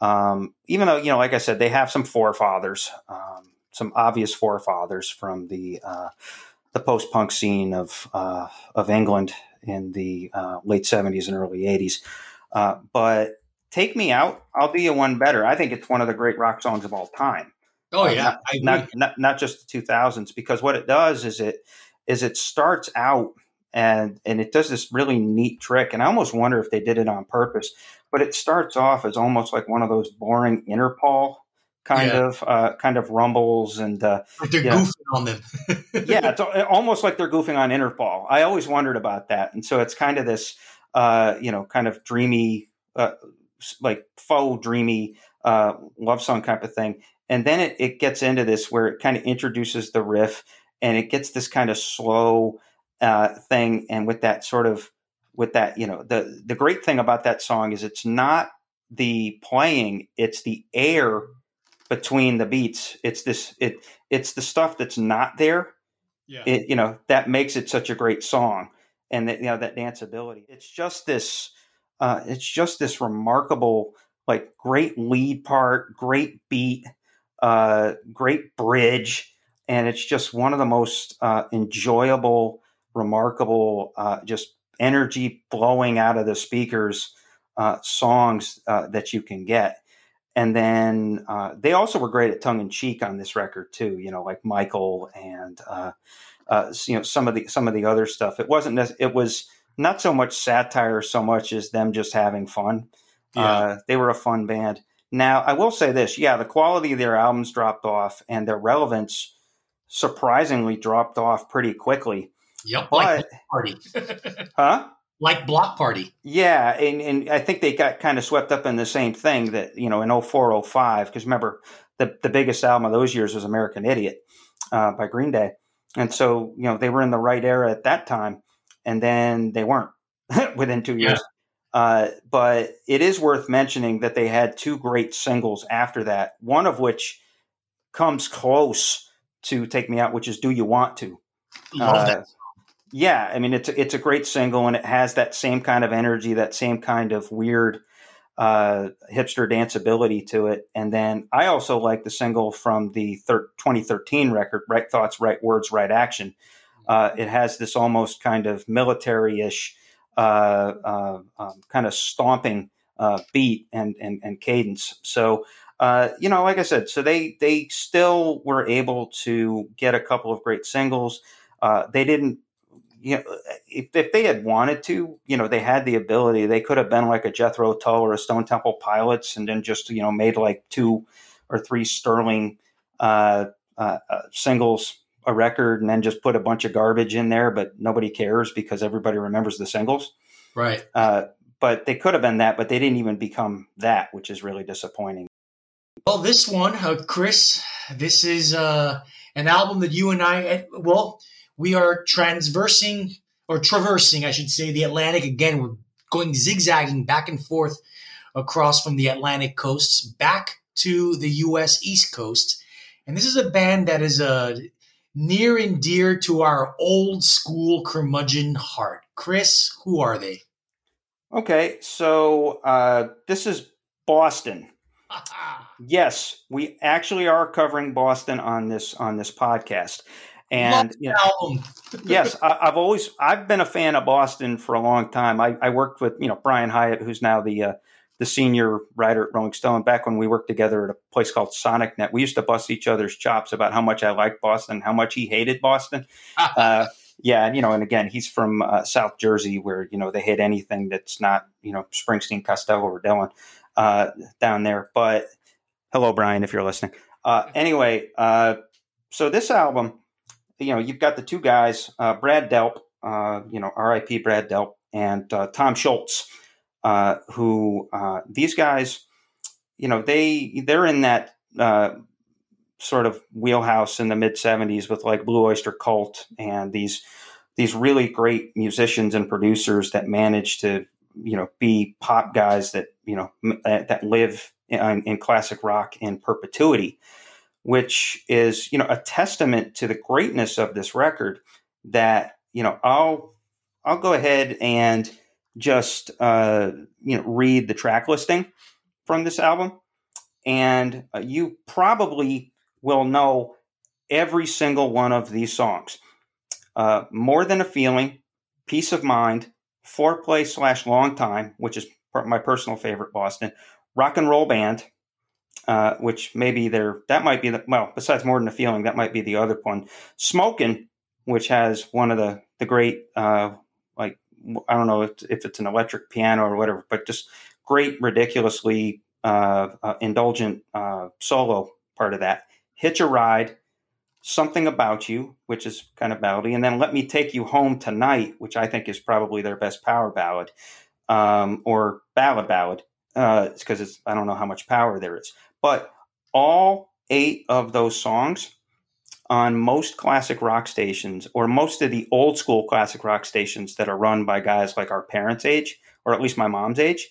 Um, even though, you know, like I said, they have some forefathers, um, some obvious forefathers from the uh, the post punk scene of uh, of England in the uh, late seventies and early eighties. Uh, but "Take Me Out," I'll do you one better. I think it's one of the great rock songs of all time. Oh yeah, not, not, not, not just the two thousands, because what it does is it is it starts out and and it does this really neat trick and i almost wonder if they did it on purpose but it starts off as almost like one of those boring interpol kind yeah. of uh, kind of rumbles and uh, like they're goofing know. on them <laughs> yeah it's almost like they're goofing on interpol i always wondered about that and so it's kind of this uh, you know kind of dreamy uh, like faux dreamy uh, love song type of thing and then it, it gets into this where it kind of introduces the riff and it gets this kind of slow uh, thing. And with that sort of, with that, you know, the the great thing about that song is it's not the playing; it's the air between the beats. It's this it it's the stuff that's not there. Yeah. It you know that makes it such a great song, and that you know that danceability. It's just this. Uh, it's just this remarkable, like great lead part, great beat, uh, great bridge and it's just one of the most uh, enjoyable, remarkable, uh, just energy flowing out of the speakers uh, songs uh, that you can get. And then uh, they also were great at tongue in cheek on this record too. You know, like Michael and uh, you know some of the some of the other stuff. It wasn't it was not so much satire so much as them just having fun. Yeah. they were a fun band. Now, I will say this: yeah, the quality of their albums dropped off, and their relevance surprisingly dropped off pretty quickly. Yep, but, like Party. <laughs> huh? Like Bloc Party. Yeah, and, and I think they got kind of swept up in the same thing that, you know, in 04, 05, because remember, the, the biggest album of those years was American Idiot uh, by Green Day. And so, you know, they were in the right era at that time, and then they weren't <laughs> within two years. Yeah. Uh, but it is worth mentioning that they had two great singles after that, one of which comes close to take me out, which is "Do You Want to?" Love uh, that. Yeah, I mean it's a, it's a great single and it has that same kind of energy, that same kind of weird uh, hipster danceability to it. And then I also like the single from the thir- 2013 record, "Right Thoughts, Right Words, Right Action." Uh, it has this almost kind of military-ish uh, uh um, kind of stomping uh, beat and, and and cadence. So uh, you know, like I said, so they they still were able to get a couple of great singles. Uh, they didn't you know, if, if they had wanted to, you know, they had the ability. They could have been like a Jethro Tull or a Stone Temple Pilots, and then just you know made like two or three sterling uh, uh, uh, singles a record, and then just put a bunch of garbage in there. But nobody cares because everybody remembers the singles. Right. Uh, but they could have been that, but they didn't even become that, which is really disappointing. Well, this one, uh, Chris, this is uh, an album that you and I, eh, well, we are transversing or traversing, I should say, the Atlantic again. We're going zigzagging back and forth across from the Atlantic coasts back to the U.S. East Coast. And this is a band that is uh, near and dear to our old school curmudgeon heart. Chris, who are they? Okay, so uh, this is Boston. <laughs> yes, we actually are covering Boston on this on this podcast, and you know, <laughs> yes, I, have always I've been a fan of Boston for a long time. I, I worked with you know Brian Hiatt, who's now the uh, the senior writer at Rolling Stone. Back when we worked together at a place called Sonic Net, we used to bust each other's chops about how much I liked Boston, how much he hated Boston. uh, yeah, and you know, and again, he's from uh, South Jersey, where you know they hit anything that's not you know Springsteen, Costello, or Dylan uh, down there. But hello, Brian, if you're listening. Uh, anyway, uh, so this album, you know, you've got the two guys, uh, Brad Delp, uh, you know, R.I.P. Brad Delp, and Tom Scholz, who these guys, you know, they they're in that sort of wheelhouse in the mid 70s with like Blue Oyster Cult and these these really great musicians and producers that managed to you know be pop guys that you know uh, that live in, in classic rock in perpetuity which is you know a testament to the greatness of this record that you know I'll I'll go ahead and just uh, you know read the track listing from this album and uh, you probably will know every single one of these songs. Uh, More Than a Feeling, Peace of Mind, Foreplay slash Long Time, which is my personal favorite Boston, Rock and Roll Band, uh, which maybe there that might be the well besides More Than a Feeling that might be the other one. Smoking, which has one of the the great uh, like I don't know if, if, it's an electric piano or whatever, but just great, ridiculously uh, uh indulgent uh, solo part of that. Hitch a Ride, Something About You, which is kind of ballady, and then Let Me Take You Home Tonight, which I think is probably their best power ballad, um, or ballad ballad, because uh, it's I don't know how much power there is. But all eight of those songs on most classic rock stations, or most of the old school classic rock stations that are run by guys like our parents' age, or at least my mom's age,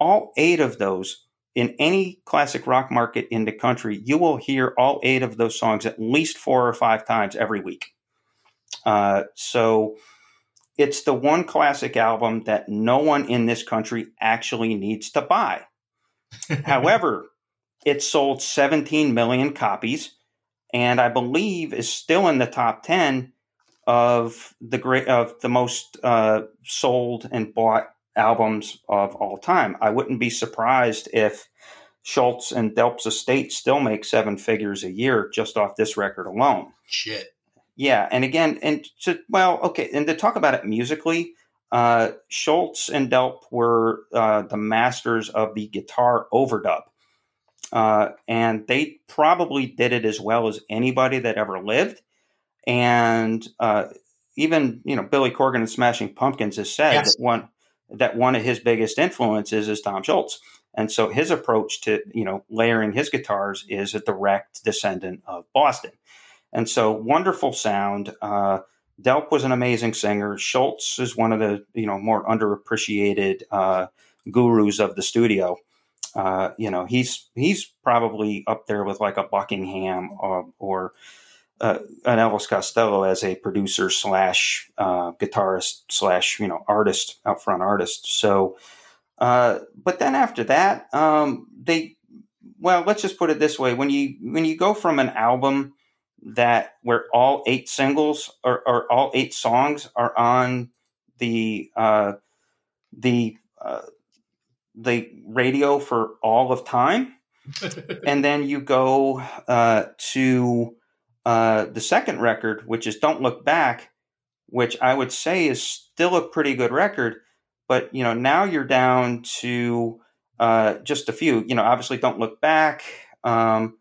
all eight of those in any classic rock market in the country, you will hear all eight of those songs at least four or five times every week. Uh, so it's the one classic album that no one in this country actually needs to buy. <laughs> However, it sold 17 million copies, and I believe is still in the top 10 of the great of the most uh, sold and bought albums of all time. I wouldn't be surprised if Scholz and Delp's estate still make seven figures a year just off this record alone. Shit. Yeah, and again, and to well, okay, and to talk about it musically, uh, Scholz and Delp were uh, the masters of the guitar overdub, uh, and they probably did it as well as anybody that ever lived. And uh, even you know Billy Corgan and Smashing Pumpkins has said yes. that one that one of his biggest influences is Tom Scholz. And so his approach to, you know, layering his guitars is a direct descendant of Boston. And so wonderful sound. Uh, Delp was an amazing singer. Scholz is one of the, you know, more underappreciated uh, gurus of the studio. Uh, you know, he's he's probably up there with like a Buckingham or, or uh, an Elvis Costello as a producer slash uh, guitarist slash you know artist, upfront artist. So, uh, but then after that, um, they well, let's just put it this way: when you when you go from an album that where all eight singles or, or all eight songs are on the uh, the uh, the radio for all of time, <laughs> and then you go uh, to uh, the second record, which is "Don't Look Back," which I would say is still a pretty good record. But you know, now you're down to uh, just a few. You know, obviously, don't look back, um,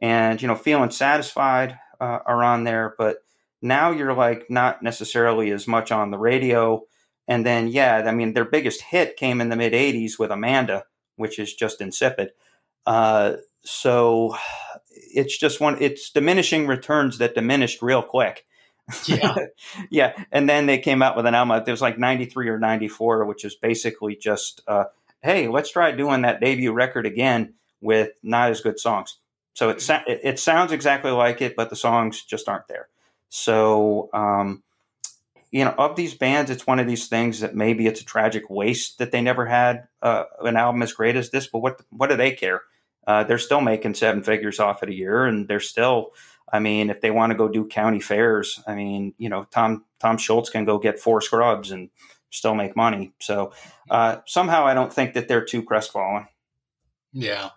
and you know, feeling satisfied uh, are on there. But now you're like not necessarily as much on the radio. And then, yeah, I mean, their biggest hit came in the mid '80s with Amanda, which is just insipid. Uh, so it's just one. It's diminishing returns that diminished real quick. Yeah. <laughs> yeah. And then they came out with an album. It was like 93 or 94, which is basically just, uh, hey, let's try doing that debut record again with not as good songs. So it, it, it sounds exactly like it, but the songs just aren't there. So, um, you know, of these bands, it's one of these things that maybe it's a tragic waste that they never had uh, an album as great as this. But what what do they care? Uh, they're still making seven figures off it a year, and they're still I mean, if they want to go do county fairs, I mean, you know, Tom Tom Scholz can go get four scrubs and still make money. So uh, somehow, I don't think that they're too crestfallen. Yeah,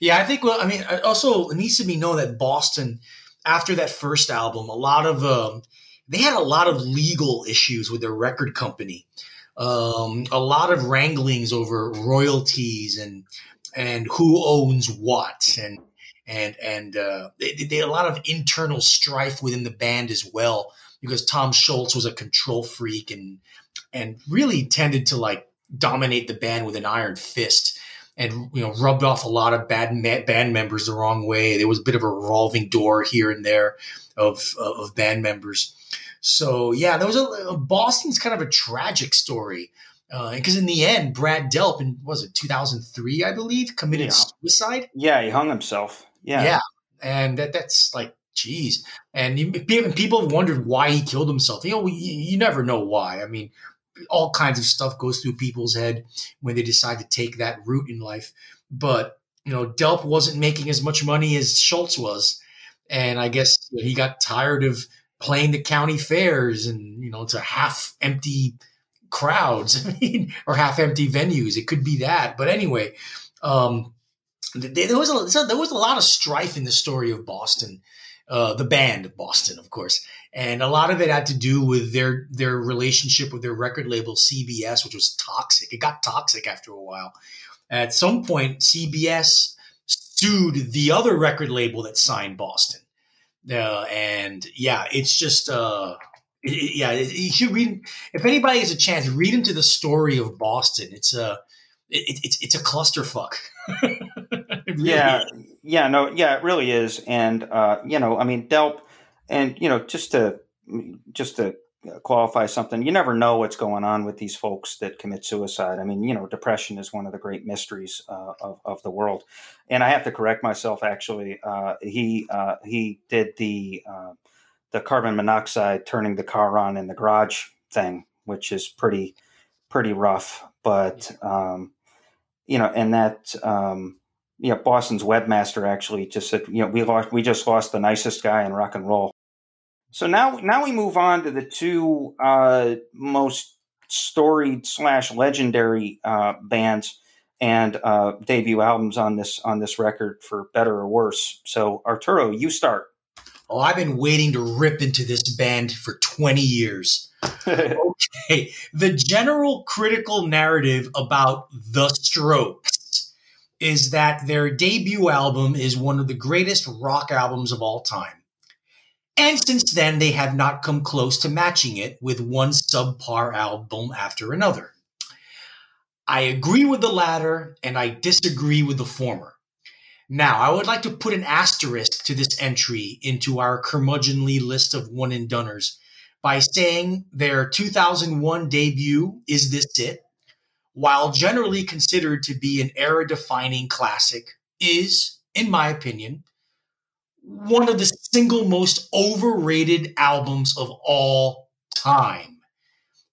yeah. I think. Well, I mean, also it needs to be known that Boston, after that first album, a lot of um, they had a lot of legal issues with their record company. Um, a lot of wranglings over royalties and and who owns what and and and uh, they, they had a lot of internal strife within the band as well because Tom Scholz was a control freak and and really tended to like dominate the band with an iron fist and you know rubbed off a lot of bad ma- band members the wrong way. There was a bit of a revolving door here and there of of band members. So yeah, there was a Boston's kind of a tragic story because uh, in the end, Brad Delp in was it 2003, I believe, committed yeah. suicide. Yeah, he hung himself. Yeah. Yeah. And that, that's like, geez. And people have wondered why he killed himself. You know, you, you never know why. I mean, all kinds of stuff goes through people's head when they decide to take that route in life. But, you know, Delp wasn't making as much money as Scholz was. And I guess he got tired of playing the county fairs and, you know, to half empty crowds, <laughs> I mean, or half empty venues. It could be that. But anyway, um, there was a there was a lot of strife in the story of Boston, uh, the band Boston, of course, and a lot of it had to do with their their relationship with their record label CBS, which was toxic. It got toxic after a while. At some point, CBS sued the other record label that signed Boston, uh, and yeah, it's just. Uh, it, yeah, you should read. If anybody has a chance, read into the story of Boston. It's a, it, it's it's a clusterfuck. <laughs> really yeah, is. yeah, no, yeah, it really is. And uh, you know, I mean, Delp, and you know, just to just to qualify something, you never know what's going on with these folks that commit suicide. I mean, you know, depression is one of the great mysteries uh, of of the world. And I have to correct myself. Actually, uh, he uh, he did the uh, the carbon monoxide turning the car on in the garage thing, which is pretty pretty rough. But um, you know, and that um, you know, Boston's webmaster actually just said, you know, we lost, we just lost the nicest guy in rock and roll. So now, now we move on to the two uh, most storied slash legendary uh, bands and uh, debut albums on this on this record, for better or worse. So Arturo, you start. Oh, I've been waiting to rip into this band for 20 years. <laughs> okay. The general critical narrative about The Strokes is that their debut album is one of the greatest rock albums of all time. And since then, they have not come close to matching it with one subpar album after another. I agree with the latter and I disagree with the former. Now, I would like to put an asterisk to this entry into our curmudgeonly list of one and doners by saying their 2001 debut, Is This It? while generally considered to be an era defining classic, is, in my opinion, one of the single most overrated albums of all time.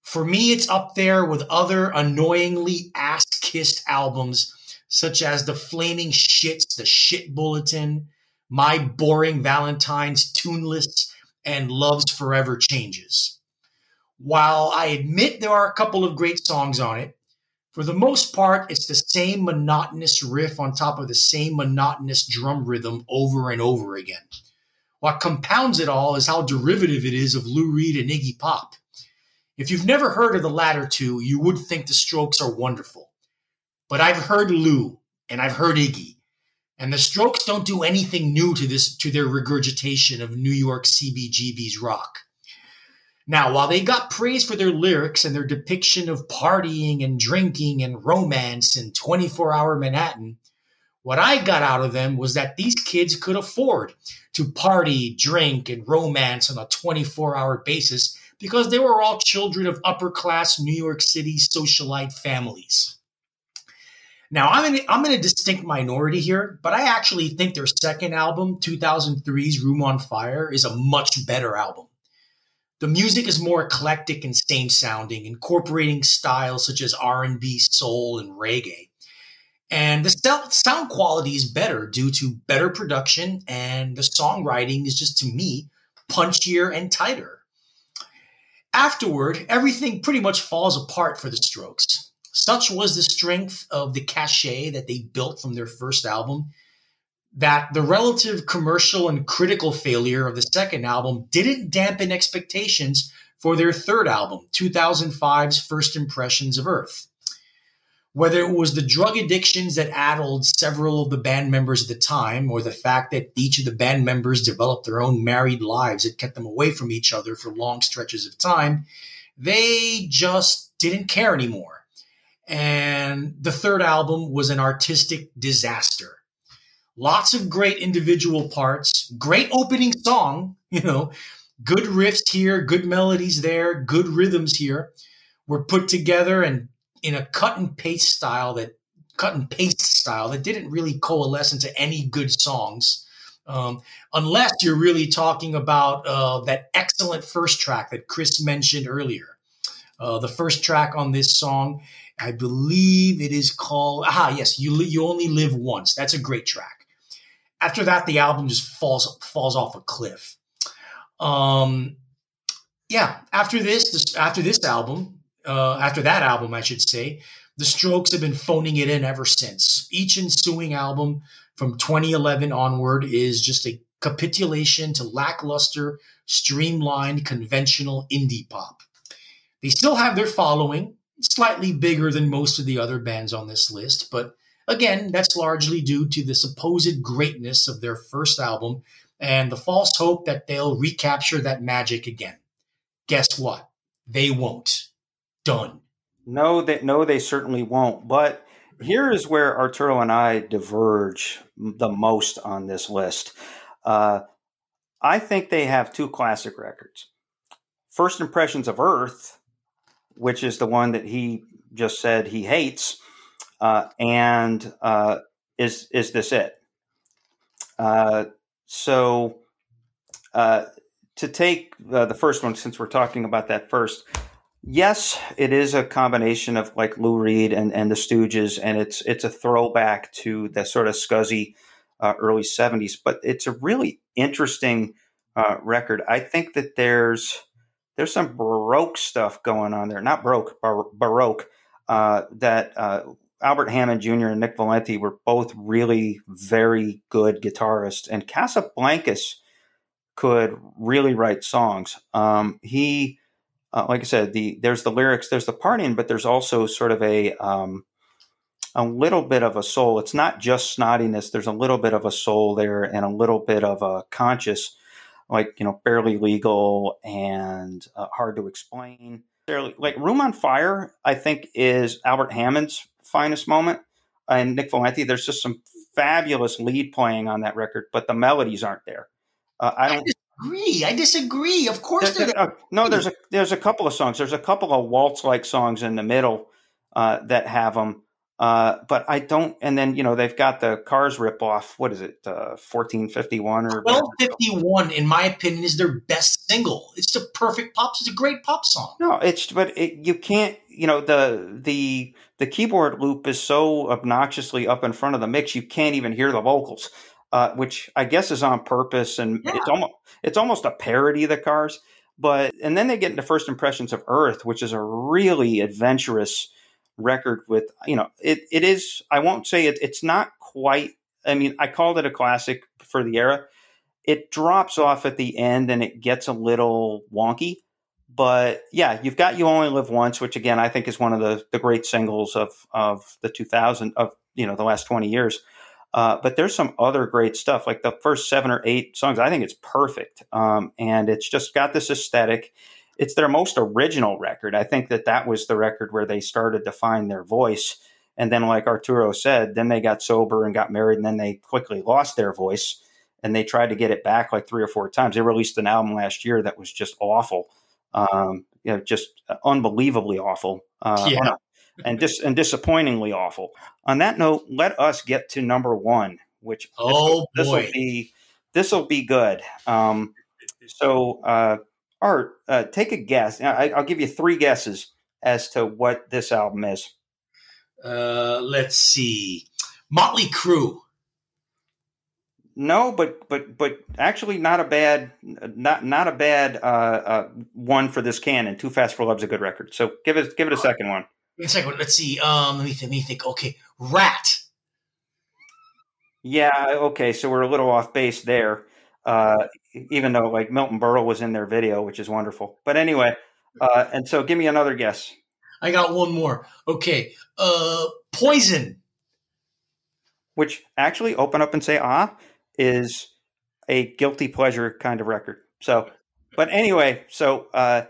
For me, it's up there with other annoyingly ass kissed albums such as The Flaming Shits, The Shit Bulletin, My Boring Valentine's Tuneless, and Love's Forever Changes. While I admit there are a couple of great songs on it, for the most part, it's the same monotonous riff on top of the same monotonous drum rhythm over and over again. What compounds it all is how derivative it is of Lou Reed and Iggy Pop. If you've never heard of the latter two, you would think the Strokes are wonderful. But I've heard Lou and I've heard Iggy, and the Strokes don't do anything new to this to their regurgitation of New York CBGB's rock. Now, while they got praise for their lyrics and their depiction of partying and drinking and romance in 24 hour Manhattan, what I got out of them was that these kids could afford to party, drink, and romance on a 24 hour basis because they were all children of upper class New York City socialite families. Now, I'm in, I'm in a distinct minority here, but I actually think their second album, 2003's Room on Fire, is a much better album. The music is more eclectic and same sounding, incorporating styles such as R&B, soul, and reggae. And the sound quality is better due to better production, and the songwriting is just, to me, punchier and tighter. Afterward, everything pretty much falls apart for the Strokes. Such was the strength of the cachet that they built from their first album that the relative commercial and critical failure of the second album didn't dampen expectations for their third album, 2005's First Impressions of Earth. Whether it was the drug addictions that addled several of the band members at the time, or the fact that each of the band members developed their own married lives that kept them away from each other for long stretches of time, they just didn't care anymore. And the third album was an artistic disaster lots of great individual parts, great opening song, <laughs> you know, good riffs here, good melodies there, good rhythms here were put together and in a cut and paste style that cut and paste style that didn't really coalesce into any good songs. Um, unless you're really talking about uh, that excellent first track that Chris mentioned earlier. Uh, the first track on this song, I believe it is called. Ah, yes, you you only live once. That's a great track after that, the album just falls falls off a cliff. Um, yeah, after this, this after this album, uh, after that album, I should say, the Strokes have been phoning it in ever since. Each ensuing album from 2011 onward is just a capitulation to lackluster, streamlined, conventional indie pop. They still have their following, slightly bigger than most of the other bands on this list, but Again, that's largely due to the supposed greatness of their first album and the false hope that they'll recapture that magic again. Guess what? They won't. Done. No, they no, they certainly won't. But here is where Arturo and I diverge the most on this list. Uh, I think they have two classic records. First Impressions of Earth, which is the one that he just said he hates, uh, and uh, is is this it? Uh, so uh, to take the first one, since we're talking about that first, yes, it is a combination of like Lou Reed and, and the Stooges, and it's it's a throwback to the sort of scuzzy uh, early '70s. But it's a really interesting uh, record. I think that there's there's some baroque stuff going on there, not broke, bar- baroque. Uh, that uh, Albert Hammond Jr. and Nick Valensi were both really very good guitarists, and Casablancas could really write songs. Um, he, uh, like I said, the there's the lyrics, there's the partying, but there's also sort of a um, a little bit of a soul. It's not just snottiness. There's a little bit of a soul there, and a little bit of a conscious, like you know, barely legal and uh, hard to explain. Like Room on Fire, I think is Albert Hammond's finest moment. And Nick Valensi, there's just some fabulous lead playing on that record, but the melodies aren't there. Uh, I don't I disagree. I disagree. Of course, there, uh, no. There's a there's a couple of songs. There's a couple of waltz like songs in the middle uh, that have them. Uh, but I don't. And then you know they've got the Cars rip off. What is it? Uh, fourteen fifty one or twelve fifty one? In my opinion, is their best single. It's the perfect pop. It's a great pop song. No, it's but it, you can't. You know the the the keyboard loop is so obnoxiously up in front of the mix you can't even hear the vocals, uh, which I guess is on purpose, and yeah. it's almost it's almost a parody of the Cars. But and then they get into First Impressions of Earth, which is a really adventurous record. With you know, it it is. I won't say it. It's not quite. I mean, I called it a classic for the era. It drops off at the end and it gets a little wonky, but yeah, you've got "You Only Live Once," which again I think is one of the the great singles of of the 2000 of you know the last 20 years. Uh, but there's some other great stuff, like the first seven or eight songs. I think it's perfect, um, and it's just got this aesthetic. It's their most original record. I think that that was the record where they started to find their voice. And then, like Arturo said, then they got sober and got married, and then they quickly lost their voice. And they tried to get it back like three or four times. They released an album last year that was just awful, um, you know, just unbelievably awful. Uh, yeah and dis- and disappointingly awful. On that note, let us get to number one, which oh this will be this will be good. Um, so, uh, Art, uh, take a guess. I, will give you three guesses as to what this album is. Uh, let's see, Motley Crue. No, but but but actually, not a bad not not a bad uh, uh, one for this canon. Too Fast for Love's a good record. So give it give it a second one. A second. Let's see. Um, let me think. Let me think. Okay, Ratt. Yeah. Okay. So we're a little off base there. Uh, even though like Milton Berle was in their video, which is wonderful. But anyway, uh, and so give me another guess. I got one more. Okay. Uh, Poison. Which actually, open up and say ah is a guilty pleasure kind of record. So, but anyway, so uh,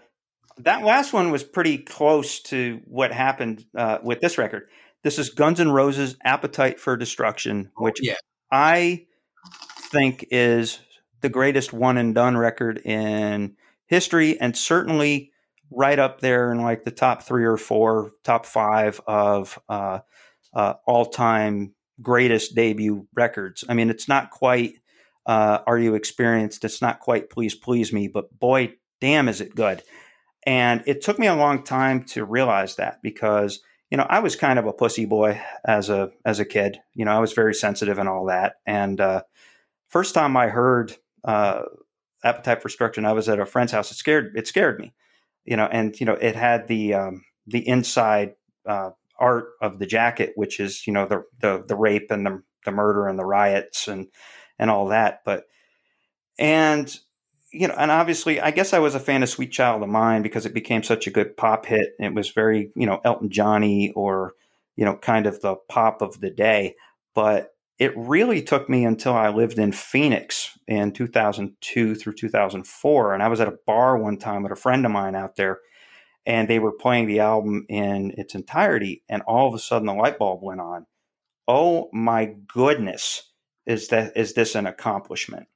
that last one was pretty close to what happened uh, with this record. This is Guns N' Roses' "Appetite for Destruction," oh, which yeah. I think is the greatest one and done record in history, and certainly right up there in like the top three or four, top five of uh, uh, all time greatest debut records. I mean, it's not quite uh, "Are You Experienced?" It's not quite "Please Please Me," but boy, damn, is it good! And it took me a long time to realize that because, you know, I was kind of a pussy boy as a as a kid. You know, I was very sensitive and all that. And uh, first time I heard uh, Appetite for Destruction, I was at a friend's house. It scared it scared me. You know, and you know, it had the um, the inside uh, art of the jacket, which is you know the the, the rape and the, the murder and the riots and and all that. But and you know, and obviously, I guess I was a fan of Sweet Child of Mine because it became such a good pop hit. It was very, you know, Elton Johnny or, you know, kind of the pop of the day. But it really took me until I lived in Phoenix in 2002 through 2004. And I was at a bar one time with a friend of mine out there, and they were playing the album in its entirety. And all of a sudden, the light bulb went on. Oh my goodness, is that is this an accomplishment?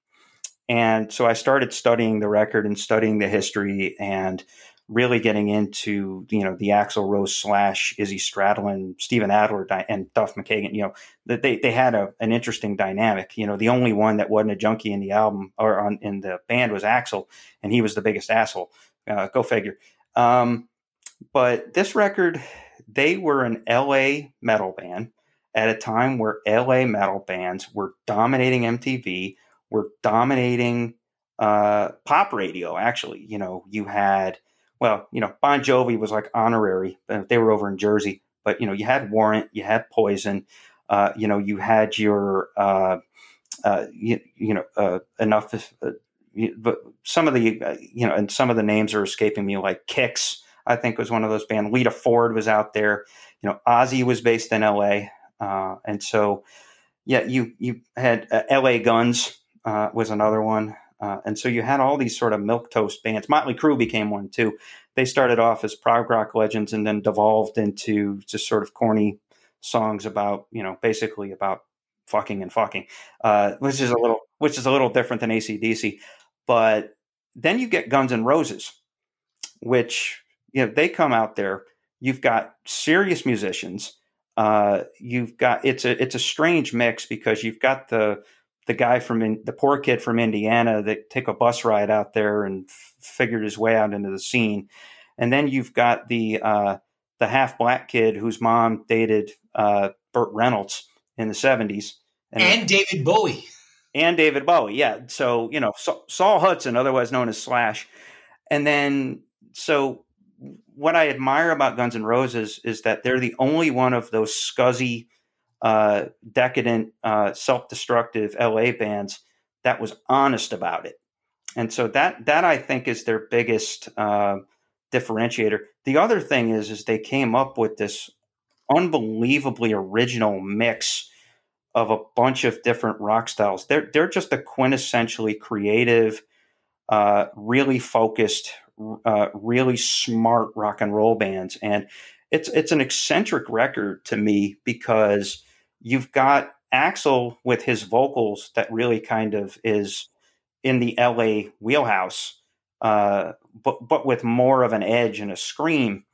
And so I started studying the record and studying the history and really getting into you know the Axl Rose slash Izzy Stradlin, Steven Adler, and Duff McKagan. You know that they they had a, an interesting dynamic. You know the only one that wasn't a junkie in the album or on in the band was Axl, and he was the biggest asshole. Uh, go figure. Um, but this record, they were an LA metal band at a time where LA metal bands were dominating MTV were dominating uh, pop radio. Actually, you know, you had well, you know, Bon Jovi was like honorary. They were over in Jersey, but you know, you had Warrant, you had Poison, uh, you know, you had your uh, uh, you, you, know uh, enough. Uh, but some of the uh, you know, and some of the names are escaping me, like Kix. I think was one of those bands. Lita Ford was out there. You know, Ozzy was based in L.A. and so yeah, you you had L.A. Guns uh, was another one. Uh, and so you had all these sort of milk toast bands. Motley Crue became one too. They started off as prog rock legends and then devolved into just sort of corny songs about, you know, basically about fucking and fucking, uh, which is a little, which is a little different than ACDC. But then you get Guns N' Roses, which you know they come out there. You've got serious musicians. Uh, you've got it's a it's a strange mix because you've got the the guy from in, the poor kid from Indiana that took a bus ride out there and f- figured his way out into the scene, and then you've got the uh, the half black kid whose mom dated uh, Burt Reynolds in the seventies, and, and, David Bowie, and David Bowie, yeah. So you know Saul Hudson, otherwise known as Slash, and then so what I admire about Guns N' Roses is that they're the only one of those scuzzy uh, decadent, uh, self-destructive LA bands that was honest about it. And so that that I think is their biggest uh, differentiator. The other thing is, is they came up with this unbelievably original mix of a bunch of different rock styles. They're they're just a quintessentially creative, uh, really focused, uh, really smart rock and roll bands, and it's it's an eccentric record to me because you've got Axl with his vocals that really kind of is in the LA wheelhouse, uh, but but with more of an edge and a scream.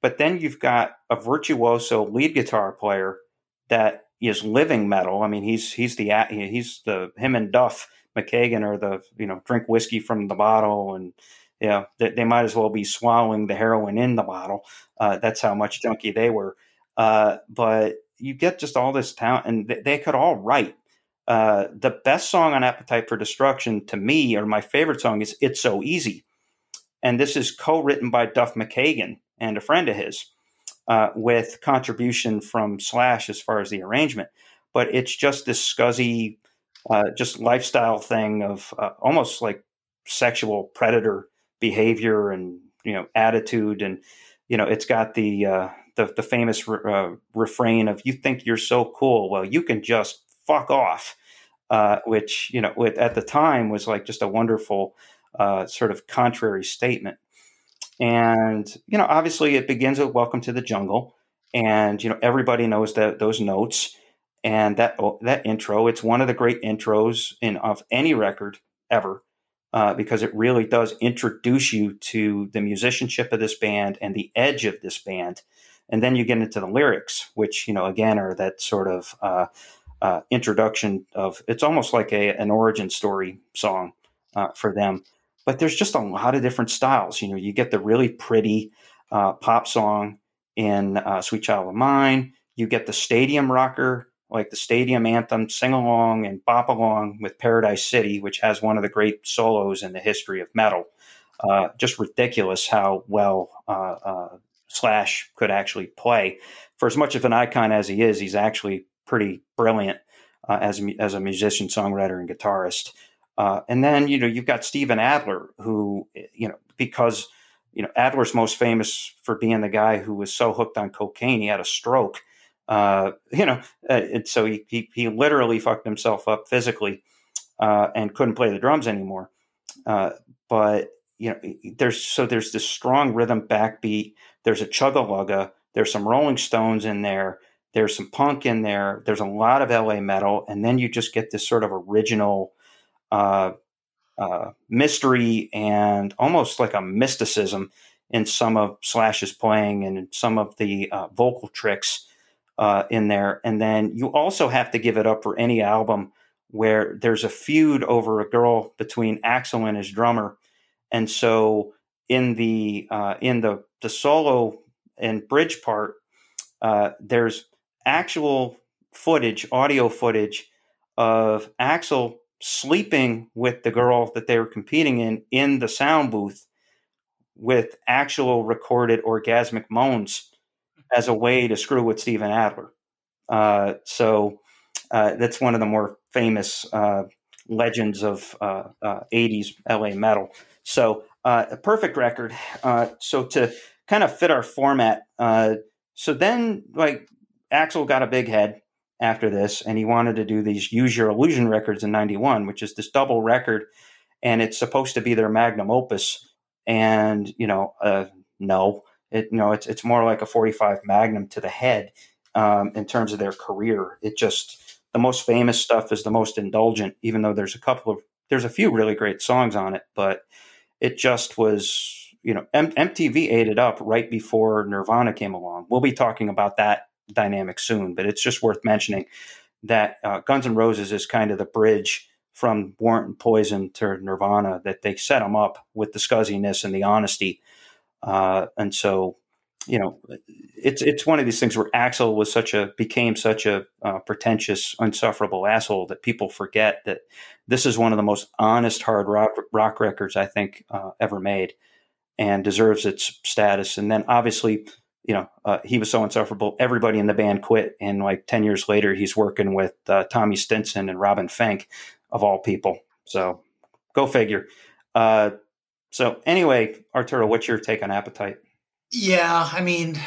But then you've got a virtuoso lead guitar player that is living metal. I mean, he's he's the he's the him and Duff McKagan are the you know drink whiskey from the bottle and yeah they, they might as well be swallowing the heroin in the bottle. Uh, that's how much junkie they were. Uh, but you get just all this talent, and they, they could all write. Uh, the best song on Appetite for Destruction to me, or my favorite song, is "It's So Easy," and this is co-written by Duff McKagan and a friend of his uh, with contribution from Slash as far as the arrangement. But it's just this scuzzy, uh, just lifestyle thing of uh, almost like sexual predator behavior and you know attitude, and you know it's got the uh, the, the famous re- uh, refrain of "You think you're so cool? Well, you can just fuck off," uh, which you know at the time was like just a wonderful sort of contrary statement. And, you know, obviously it begins with Welcome to the Jungle. And, you know, everybody knows that those notes and that oh, that intro. It's one of the great intros in of any record ever. Uh, because it really does introduce you to the musicianship of this band and the edge of this band. And then you get into the lyrics, which, you know, again, are that sort of uh, uh, introduction of it's almost like a, an origin story song uh, for them but there's just a lot of different styles. You know, you get the really pretty uh, pop song in uh, "Sweet Child of Mine." You get the stadium rocker, like the stadium anthem, sing along and bop along with "Paradise City," which has one of the great solos in the history of metal. Uh, just ridiculous how well uh, uh, Slash could actually play. For as much of an icon as he is, he's actually pretty brilliant uh, as as a musician, songwriter, and guitarist. Uh, and then you know you've got Steven Adler, who you know because you know Adler's most famous for being the guy who was so hooked on cocaine he had a stroke. Uh, you know, uh, and so he, he, he literally fucked himself up physically uh, and couldn't play the drums anymore. Uh, but you know, there's so there's this strong rhythm backbeat. There's a chugga There's some Rolling Stones in there. There's some punk in there. There's a lot of LA metal, and then you just get this sort of original uh, uh, mystery and almost like a mysticism in some of Slash's playing and some of the uh, vocal tricks uh, in there. And then you also have to give it up for any album where there's a feud over a girl between Axl and his drummer. And so in the uh, in the the solo and bridge part, there's actual footage, audio footage of Axl sleeping with the girl that they were competing in in the sound booth with actual recorded orgasmic moans as a way to screw with Steven Adler. Uh, so uh, that's one of the more famous uh, legends of 80s uh, LA metal. So uh, a perfect record. Uh, so to kind of fit our format, so then like Axl got a big head after this, and he wanted to do these Use Your Illusion records in '91, which is this double record, and it's supposed to be their magnum opus. And you know, uh, no, it you know it's it's more like a 45 Magnum to the head um, in terms of their career. It just the most famous stuff is the most indulgent, even though there's a couple of there's a few really great songs on it, but it just was you know M- MTV ate it up right before Nirvana came along. We'll be talking about that dynamic soon, but it's just worth mentioning that uh, Guns N' Roses is kind of the bridge from Warrant and Poison to Nirvana that they set them up with the scuzziness and the honesty. Uh, and so, you know, it's it's one of these things where Axl was such a became such a uh, pretentious, unsufferable asshole that people forget that this is one of the most honest hard rock, rock records I think uh, ever made, and deserves its status. And then obviously you know, uh, he was so insufferable. Everybody in the band quit, and like ten years later, he's working with uh, Tommy Stinson and Robin Finck, of all people. So, go figure. Uh, So anyway, Arturo, what's your take on Appetite? Yeah, I mean,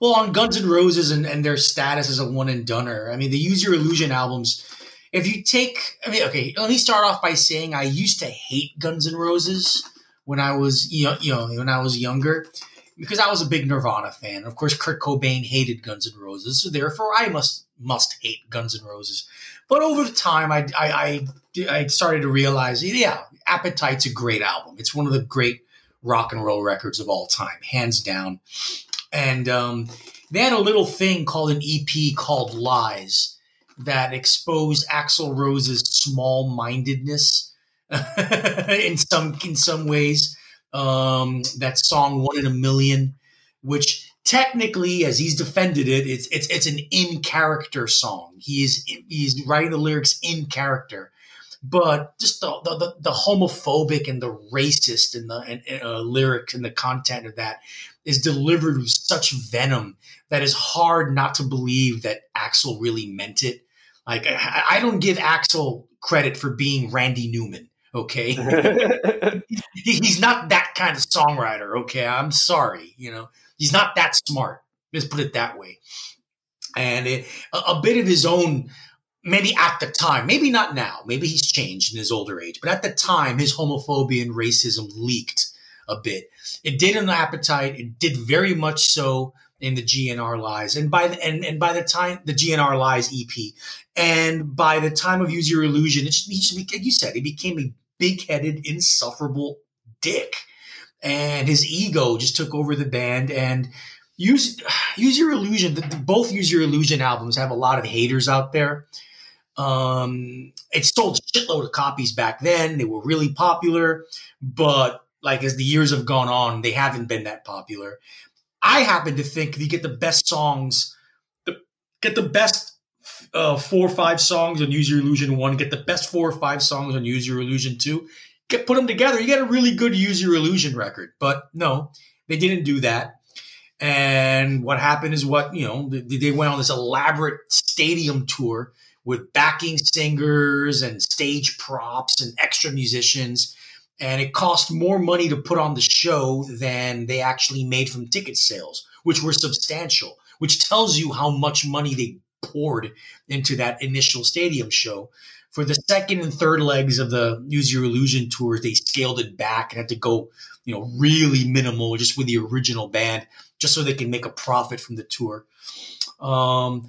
well, on Guns N' Roses and, and their status as a one and doneer. I mean, the Use Your Illusion albums. If you take, I mean, okay, let me start off by saying I used to hate Guns N' Roses when I was, you know, you know when I was younger, because I was a big Nirvana fan. Of course, Kurt Cobain hated Guns N' Roses, so therefore I must must hate Guns N' Roses. But over the time, I I, I, I started to realize, yeah, Appetite's a great album. It's one of the great rock and roll records of all time, hands down. And um, they had a little thing called an EP called Lies that exposed Axl Rose's small mindedness <laughs> in some in some ways. Um, that song "One in a Million, which technically, as he's defended it, it's it's it's an in character song. He's he's writing the lyrics in character but just the, the, the homophobic and the racist and the and, uh, lyrics and the content of that is delivered with such venom that is hard not to believe that Axl really meant it. Like I, I don't give Axl credit for being Randy Newman. Okay, <laughs> he's not that kind of songwriter. Okay, I'm sorry. You know, he's not that smart. Let's put it that way. And it, a, a bit of his own maybe at the time, maybe not now, maybe he's changed in his older age, but at the time, his homophobia and racism leaked a bit. It did in the appetite. It did very much so in the GNR Lies, and by the and, and by the time the GNR Lies EP, and by the time of Use Your Illusion, it just, he just like you said, he became a big-headed, insufferable dick, and his ego just took over the band and. Use <sighs> use your illusion. The, both use your illusion albums have a lot of haters out there um, it sold shitload of copies back then. They were really popular, but like as the years have gone on, they haven't been that popular. I happen to think you get the best songs, the, get the best uh, four or five songs on Use Your Illusion one, get the best four or five songs on Use Your Illusion two, get put them together, you get a really good Use Your Illusion record. But no, they didn't do that. And what happened is what you know they went on this elaborate stadium tour with backing singers and stage props and extra musicians. And it cost more money to put on the show than they actually made from ticket sales, which were substantial, which tells you how much money they poured into that initial stadium show. For the second and third legs of the Use Your Illusion tours, they scaled it back and had to go, you know, really minimal just with the original band, just so they can make a profit from the tour. Um,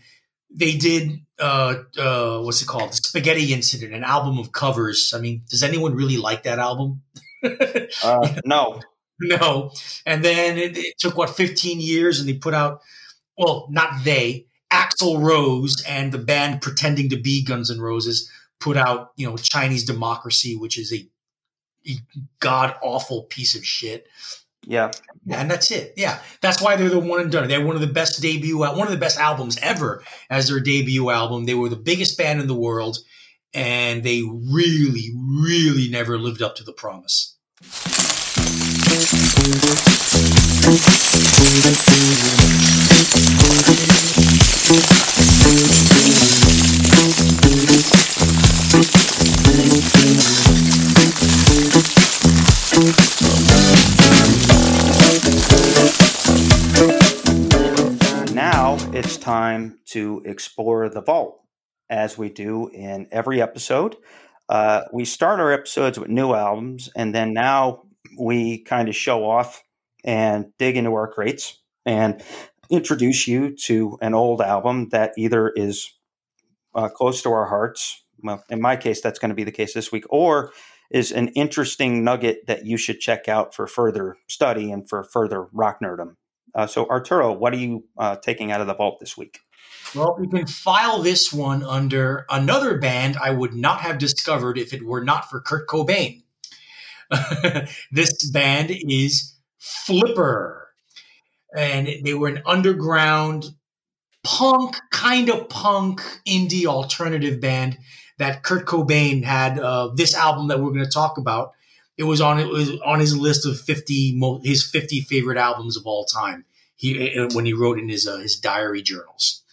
they did uh, uh, what's it called? The Spaghetti Incident, an album of covers. I mean, does anyone really like that album? <laughs> uh, no, <laughs> no. And then it, it, took what 15 years, and they put out. Well, not they. Axl Rose and the band pretending to be Guns N' Roses put out, you know, Chinese Democracy, which is a, a god awful piece of shit. Yeah. yeah. And that's it. Yeah. That's why they're the one and done. They're one of the best debut, one of the best albums ever as their debut album. They were the biggest band in the world and they really, really never lived up to the promise. Time to explore the vault as we do in every episode. Uh, we start our episodes with new albums, and then now we kind of show off and dig into our crates and introduce you to an old album that either is uh, close to our hearts. Well, in my case, that's going to be the case this week, or is an interesting nugget that you should check out for further study and for further rock nerdom. Uh, so, Arturo, what are you uh, taking out of the vault this week? Well, you can file this one under another band I would not have discovered if it were not for Kurt Cobain. <laughs> this band is Flipper. And they were an underground punk, kind of punk, indie alternative band that Kurt Cobain had. Uh, this album that we're going to talk about it was on it was on his list of fifty his fifty favorite albums of all time. He when he wrote in his uh, his diary journals,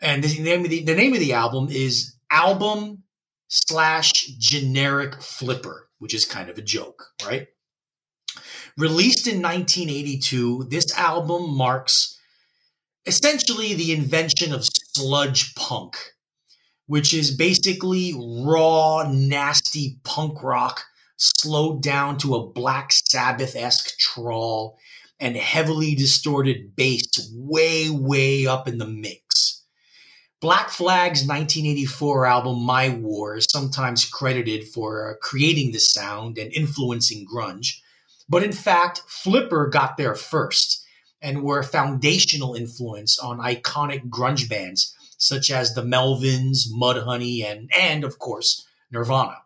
and the name of the, the name of the album is album slash generic flipper, which is kind of a joke, right? Released in 1982, this album marks essentially the invention of sludge punk, which is basically raw, nasty punk rock slowed down to a Black Sabbath esque trawl and heavily distorted bass way, way up in the mix. Black Flag's 1984 album My War is sometimes credited for uh, creating the sound and influencing grunge, but in fact, Flipper got there first and were a foundational influence on iconic grunge bands such as the Melvins, Mudhoney, and, and of course, Nirvana.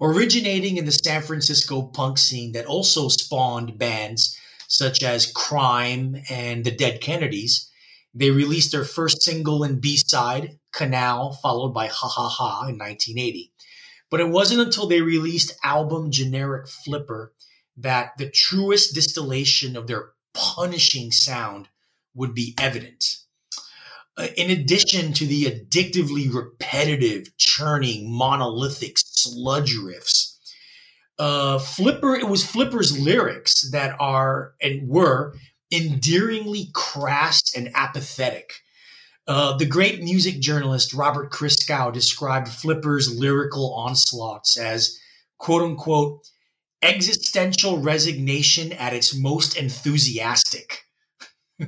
Originating in the San Francisco punk scene that also spawned bands such as Crime and the Dead Kennedys, they released their first single and B side, Canal, followed by Ha Ha Ha in 1980. But it wasn't until they released album Generic Flipper that the truest distillation of their punishing sound would be evident. Uh, in addition to the addictively repetitive, churning, monolithic sludge riffs, uh, Flipper, it was Flipper's lyrics that are and were endearingly crass and apathetic. Uh, the great music journalist Robert Christgau described Flipper's lyrical onslaughts as quote unquote existential resignation at its most enthusiastic. <laughs>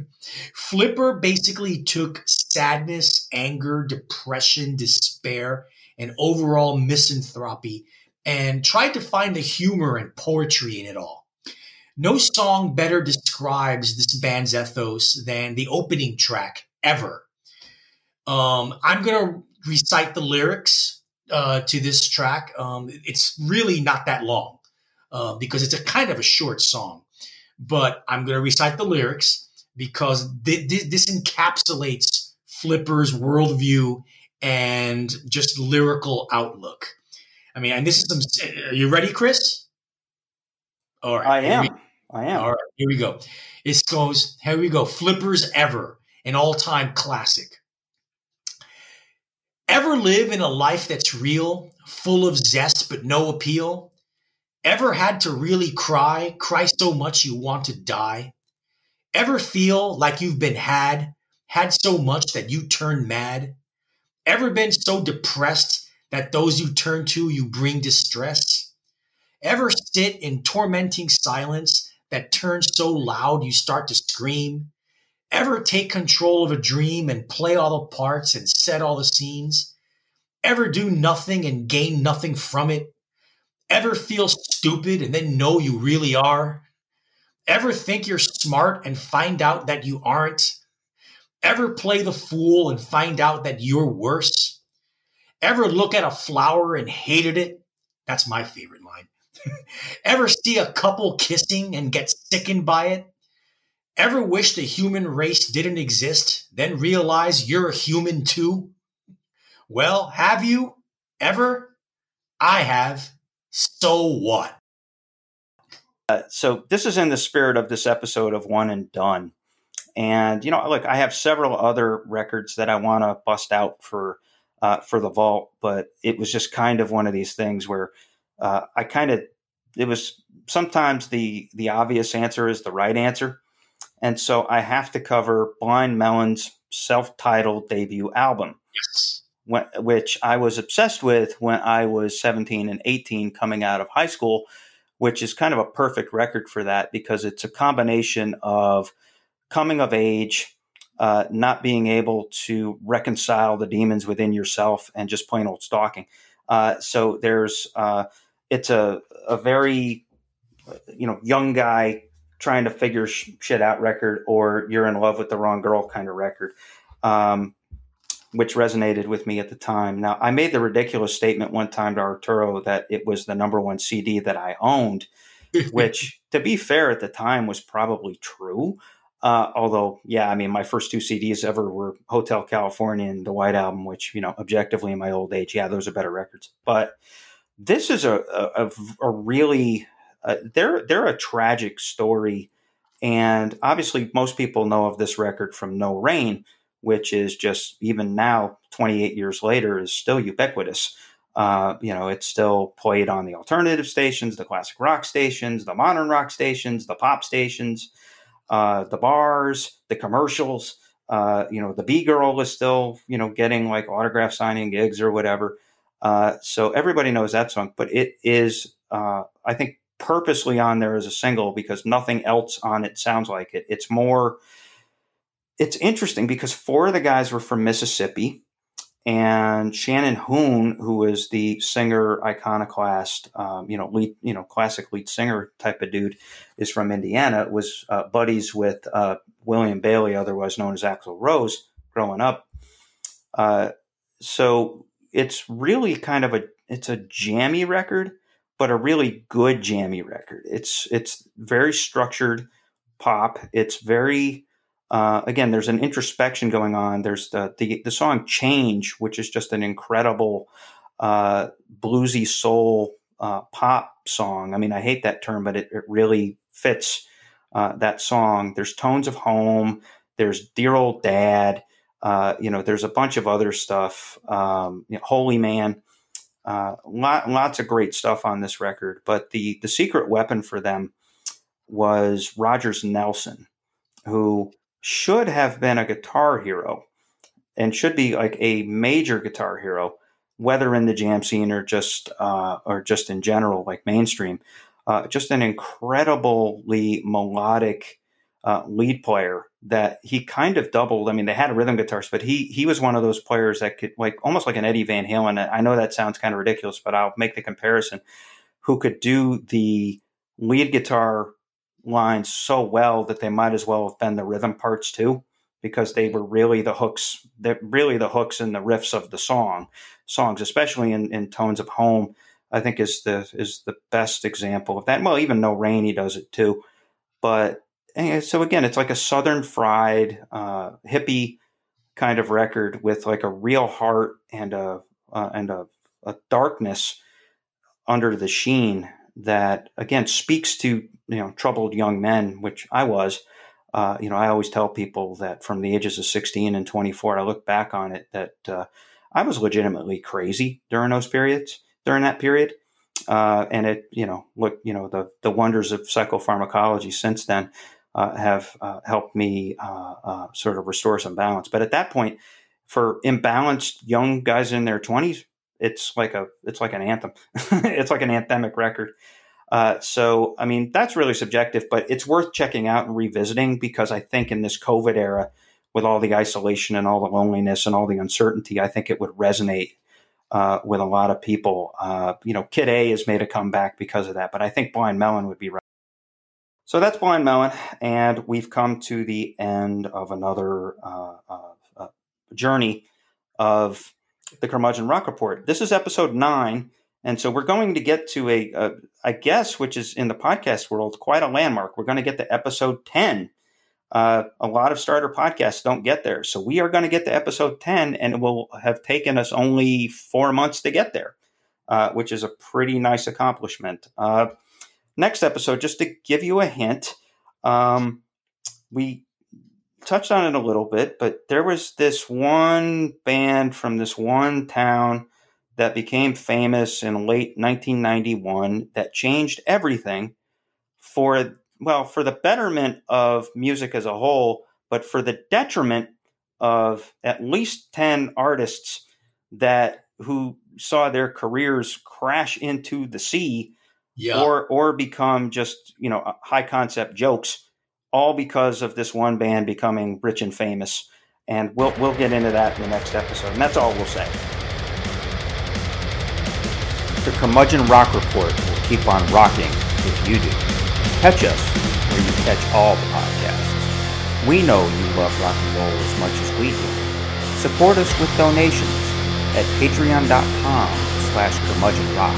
Flipper basically took sadness, anger, depression, despair, and overall misanthropy and tried to find the humor and poetry in it all. No song better describes this band's ethos than the opening track ever. Um, I'm going to recite the lyrics uh, to this track. Um, it's really not that long uh, because it's a kind of a short song, but I'm going to recite the lyrics because th- th- this encapsulates Flipper's worldview and just lyrical outlook. I mean, and this is some. Are you ready, Chris? All right, I am. We, I am. All right, here we go. It goes. Here we go. Flippers ever, an all-time classic. Ever live in a life that's real, full of zest but no appeal? Ever had to really cry, cry so much you want to die? Ever feel like you've been had, had so much that you turn mad? Ever been so depressed that those you turn to you bring distress? Ever sit in tormenting silence that turns so loud you start to scream? Ever take control of a dream and play all the parts and set all the scenes? Ever do nothing and gain nothing from it? Ever feel stupid and then know you really are? Ever think you're smart and find out that you aren't? Ever play the fool and find out that you're worse? Ever look at a flower and hated it? That's my favorite line. <laughs> Ever see a couple kissing and get sickened by it? Ever wish the human race didn't exist, then realize you're a human too? Well, have you ever? I have. So what? Uh, so this is in the spirit of this episode of One and Done. And you know, look, I have several other records that I want to bust out for uh, for the vault, but it was just kind of one of these things where uh, I kind of it was sometimes the the obvious answer is the right answer, and so I have to cover Blind Melon's self-titled debut album, yes. when, which I was obsessed with when I was 17 and 18 coming out of high school, which is kind of a perfect record for that because it's a combination of coming of age uh, not being able to reconcile the demons within yourself and just plain old stalking. Uh, so there's uh, it's a a very you know young guy trying to figure sh- shit out record or you're in love with the wrong girl kind of record. Um, which resonated with me at the time. Now, I made the ridiculous statement one time to Arturo that it was the number one CD that I owned, <laughs> which, to be fair, at the time was probably true. Uh, although, yeah, I mean, my first two CDs ever were Hotel California and the White Album, which, you know, objectively in my old age, yeah, those are better records. But this is a, a, a really, uh, they're, they're a tragic story. And obviously, most people know of this record from No Rain, which is just, even now, 28 years later, is still ubiquitous. Uh, you know, it's still played on the alternative stations, the classic rock stations, the modern rock stations, the pop stations, uh, the bars, the commercials. Uh, you know, the B girl is still, you know, getting like autograph signing gigs or whatever. Uh, so everybody knows that song, but it is, uh, I think, purposely on there as a single because nothing else on it sounds like it. It's more, it's interesting because four of the guys were from Mississippi and Shannon Hoon, who is the singer iconoclast, um, you know, lead, you know, classic lead singer type of dude, is from Indiana. Was uh, buddies with uh, William Bailey, otherwise known as Axl Rose, growing up. Uh, so it's really kind of a it's a jammy record, but a really good jammy record. It's it's very structured pop. It's very uh, again, there's an introspection going on. There's the, the, the song "Change," which is just an incredible uh, bluesy soul uh, pop song. I mean, I hate that term, but it, it really fits uh, that song. There's tones of home. There's dear old dad. Uh, you know, there's a bunch of other stuff. Um, you know, Holy Man. Lot, lots of great stuff on this record. But the the secret weapon for them was Rogers Nelson, who should have been a guitar hero and should be like a major guitar hero, whether in the jam scene or just uh, or just in general, like mainstream. Uh, just an incredibly melodic uh, lead player that he kind of doubled. I mean, they had rhythm guitars, but he he was one of those players that could like almost like an Eddie Van Halen. I know that sounds kind of ridiculous, but I'll make the comparison. Who could do the lead guitar lines so well that they might as well have been the rhythm parts too because they were really the hooks they're really the hooks and the riffs of the song songs especially in, in tones of home i think is the is the best example of that. Well even no rain he does it too. But so again it's like a southern fried uh, hippie kind of record with like a real heart and a uh, and a, a darkness under the sheen that again speaks to you know troubled young men, which I was. Uh, you know, I always tell people that from the ages of 16 and 24, I look back on it that uh, I was legitimately crazy during those periods, during that period. Uh, and it, you know, look, you know, the, the wonders of psychopharmacology since then uh, have uh, helped me uh, sort of restore some balance. But at that point, for imbalanced young guys in their 20s, it's like a it's like an anthem. <laughs> it's like an anthemic record. Uh, so I mean that's really subjective, but it's worth checking out and revisiting because I think in this COVID era, with all the isolation and all the loneliness and all the uncertainty, I think it would resonate uh, with a lot of people. Uh, you know, Kid A has made a comeback because of that, but I think Blind Melon would be right. So that's Blind Melon, and we've come to the end of another uh, uh, journey of the Curmudgeon Rock Report. This is episode nine, and so we're going to get to a, a I guess, which is in the podcast world quite a landmark. We're going to get to episode ten. Uh, a lot of starter podcasts don't get there, so we are going to get to episode ten, and it will have taken us only four months to get there, uh, which is a pretty nice accomplishment. Uh, next episode, just to give you a hint, um, we touched on it a little bit, but there was this one band from this one town that became famous in late 1991 that changed everything for well for the betterment of music as a whole but for the detriment of at least 10 artists that who saw their careers crash into the sea yeah. or or become just you know uh, high concept jokes all because of this one band becoming rich and famous. And we'll, we'll get into that in the next episode. And that's all we'll say. Curmudgeon Rock Report will keep on rocking if you do. Catch us where you catch all the podcasts. We know you love rock and roll as much as we do. Support us with donations at patreon.com slash curmudgeonrock.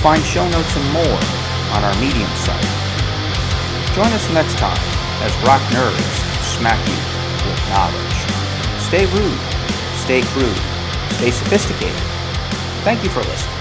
Find show notes and more on our Medium site Join us next time as rock nerds smack you with knowledge. Stay rude, stay crude, stay sophisticated. Thank you for listening.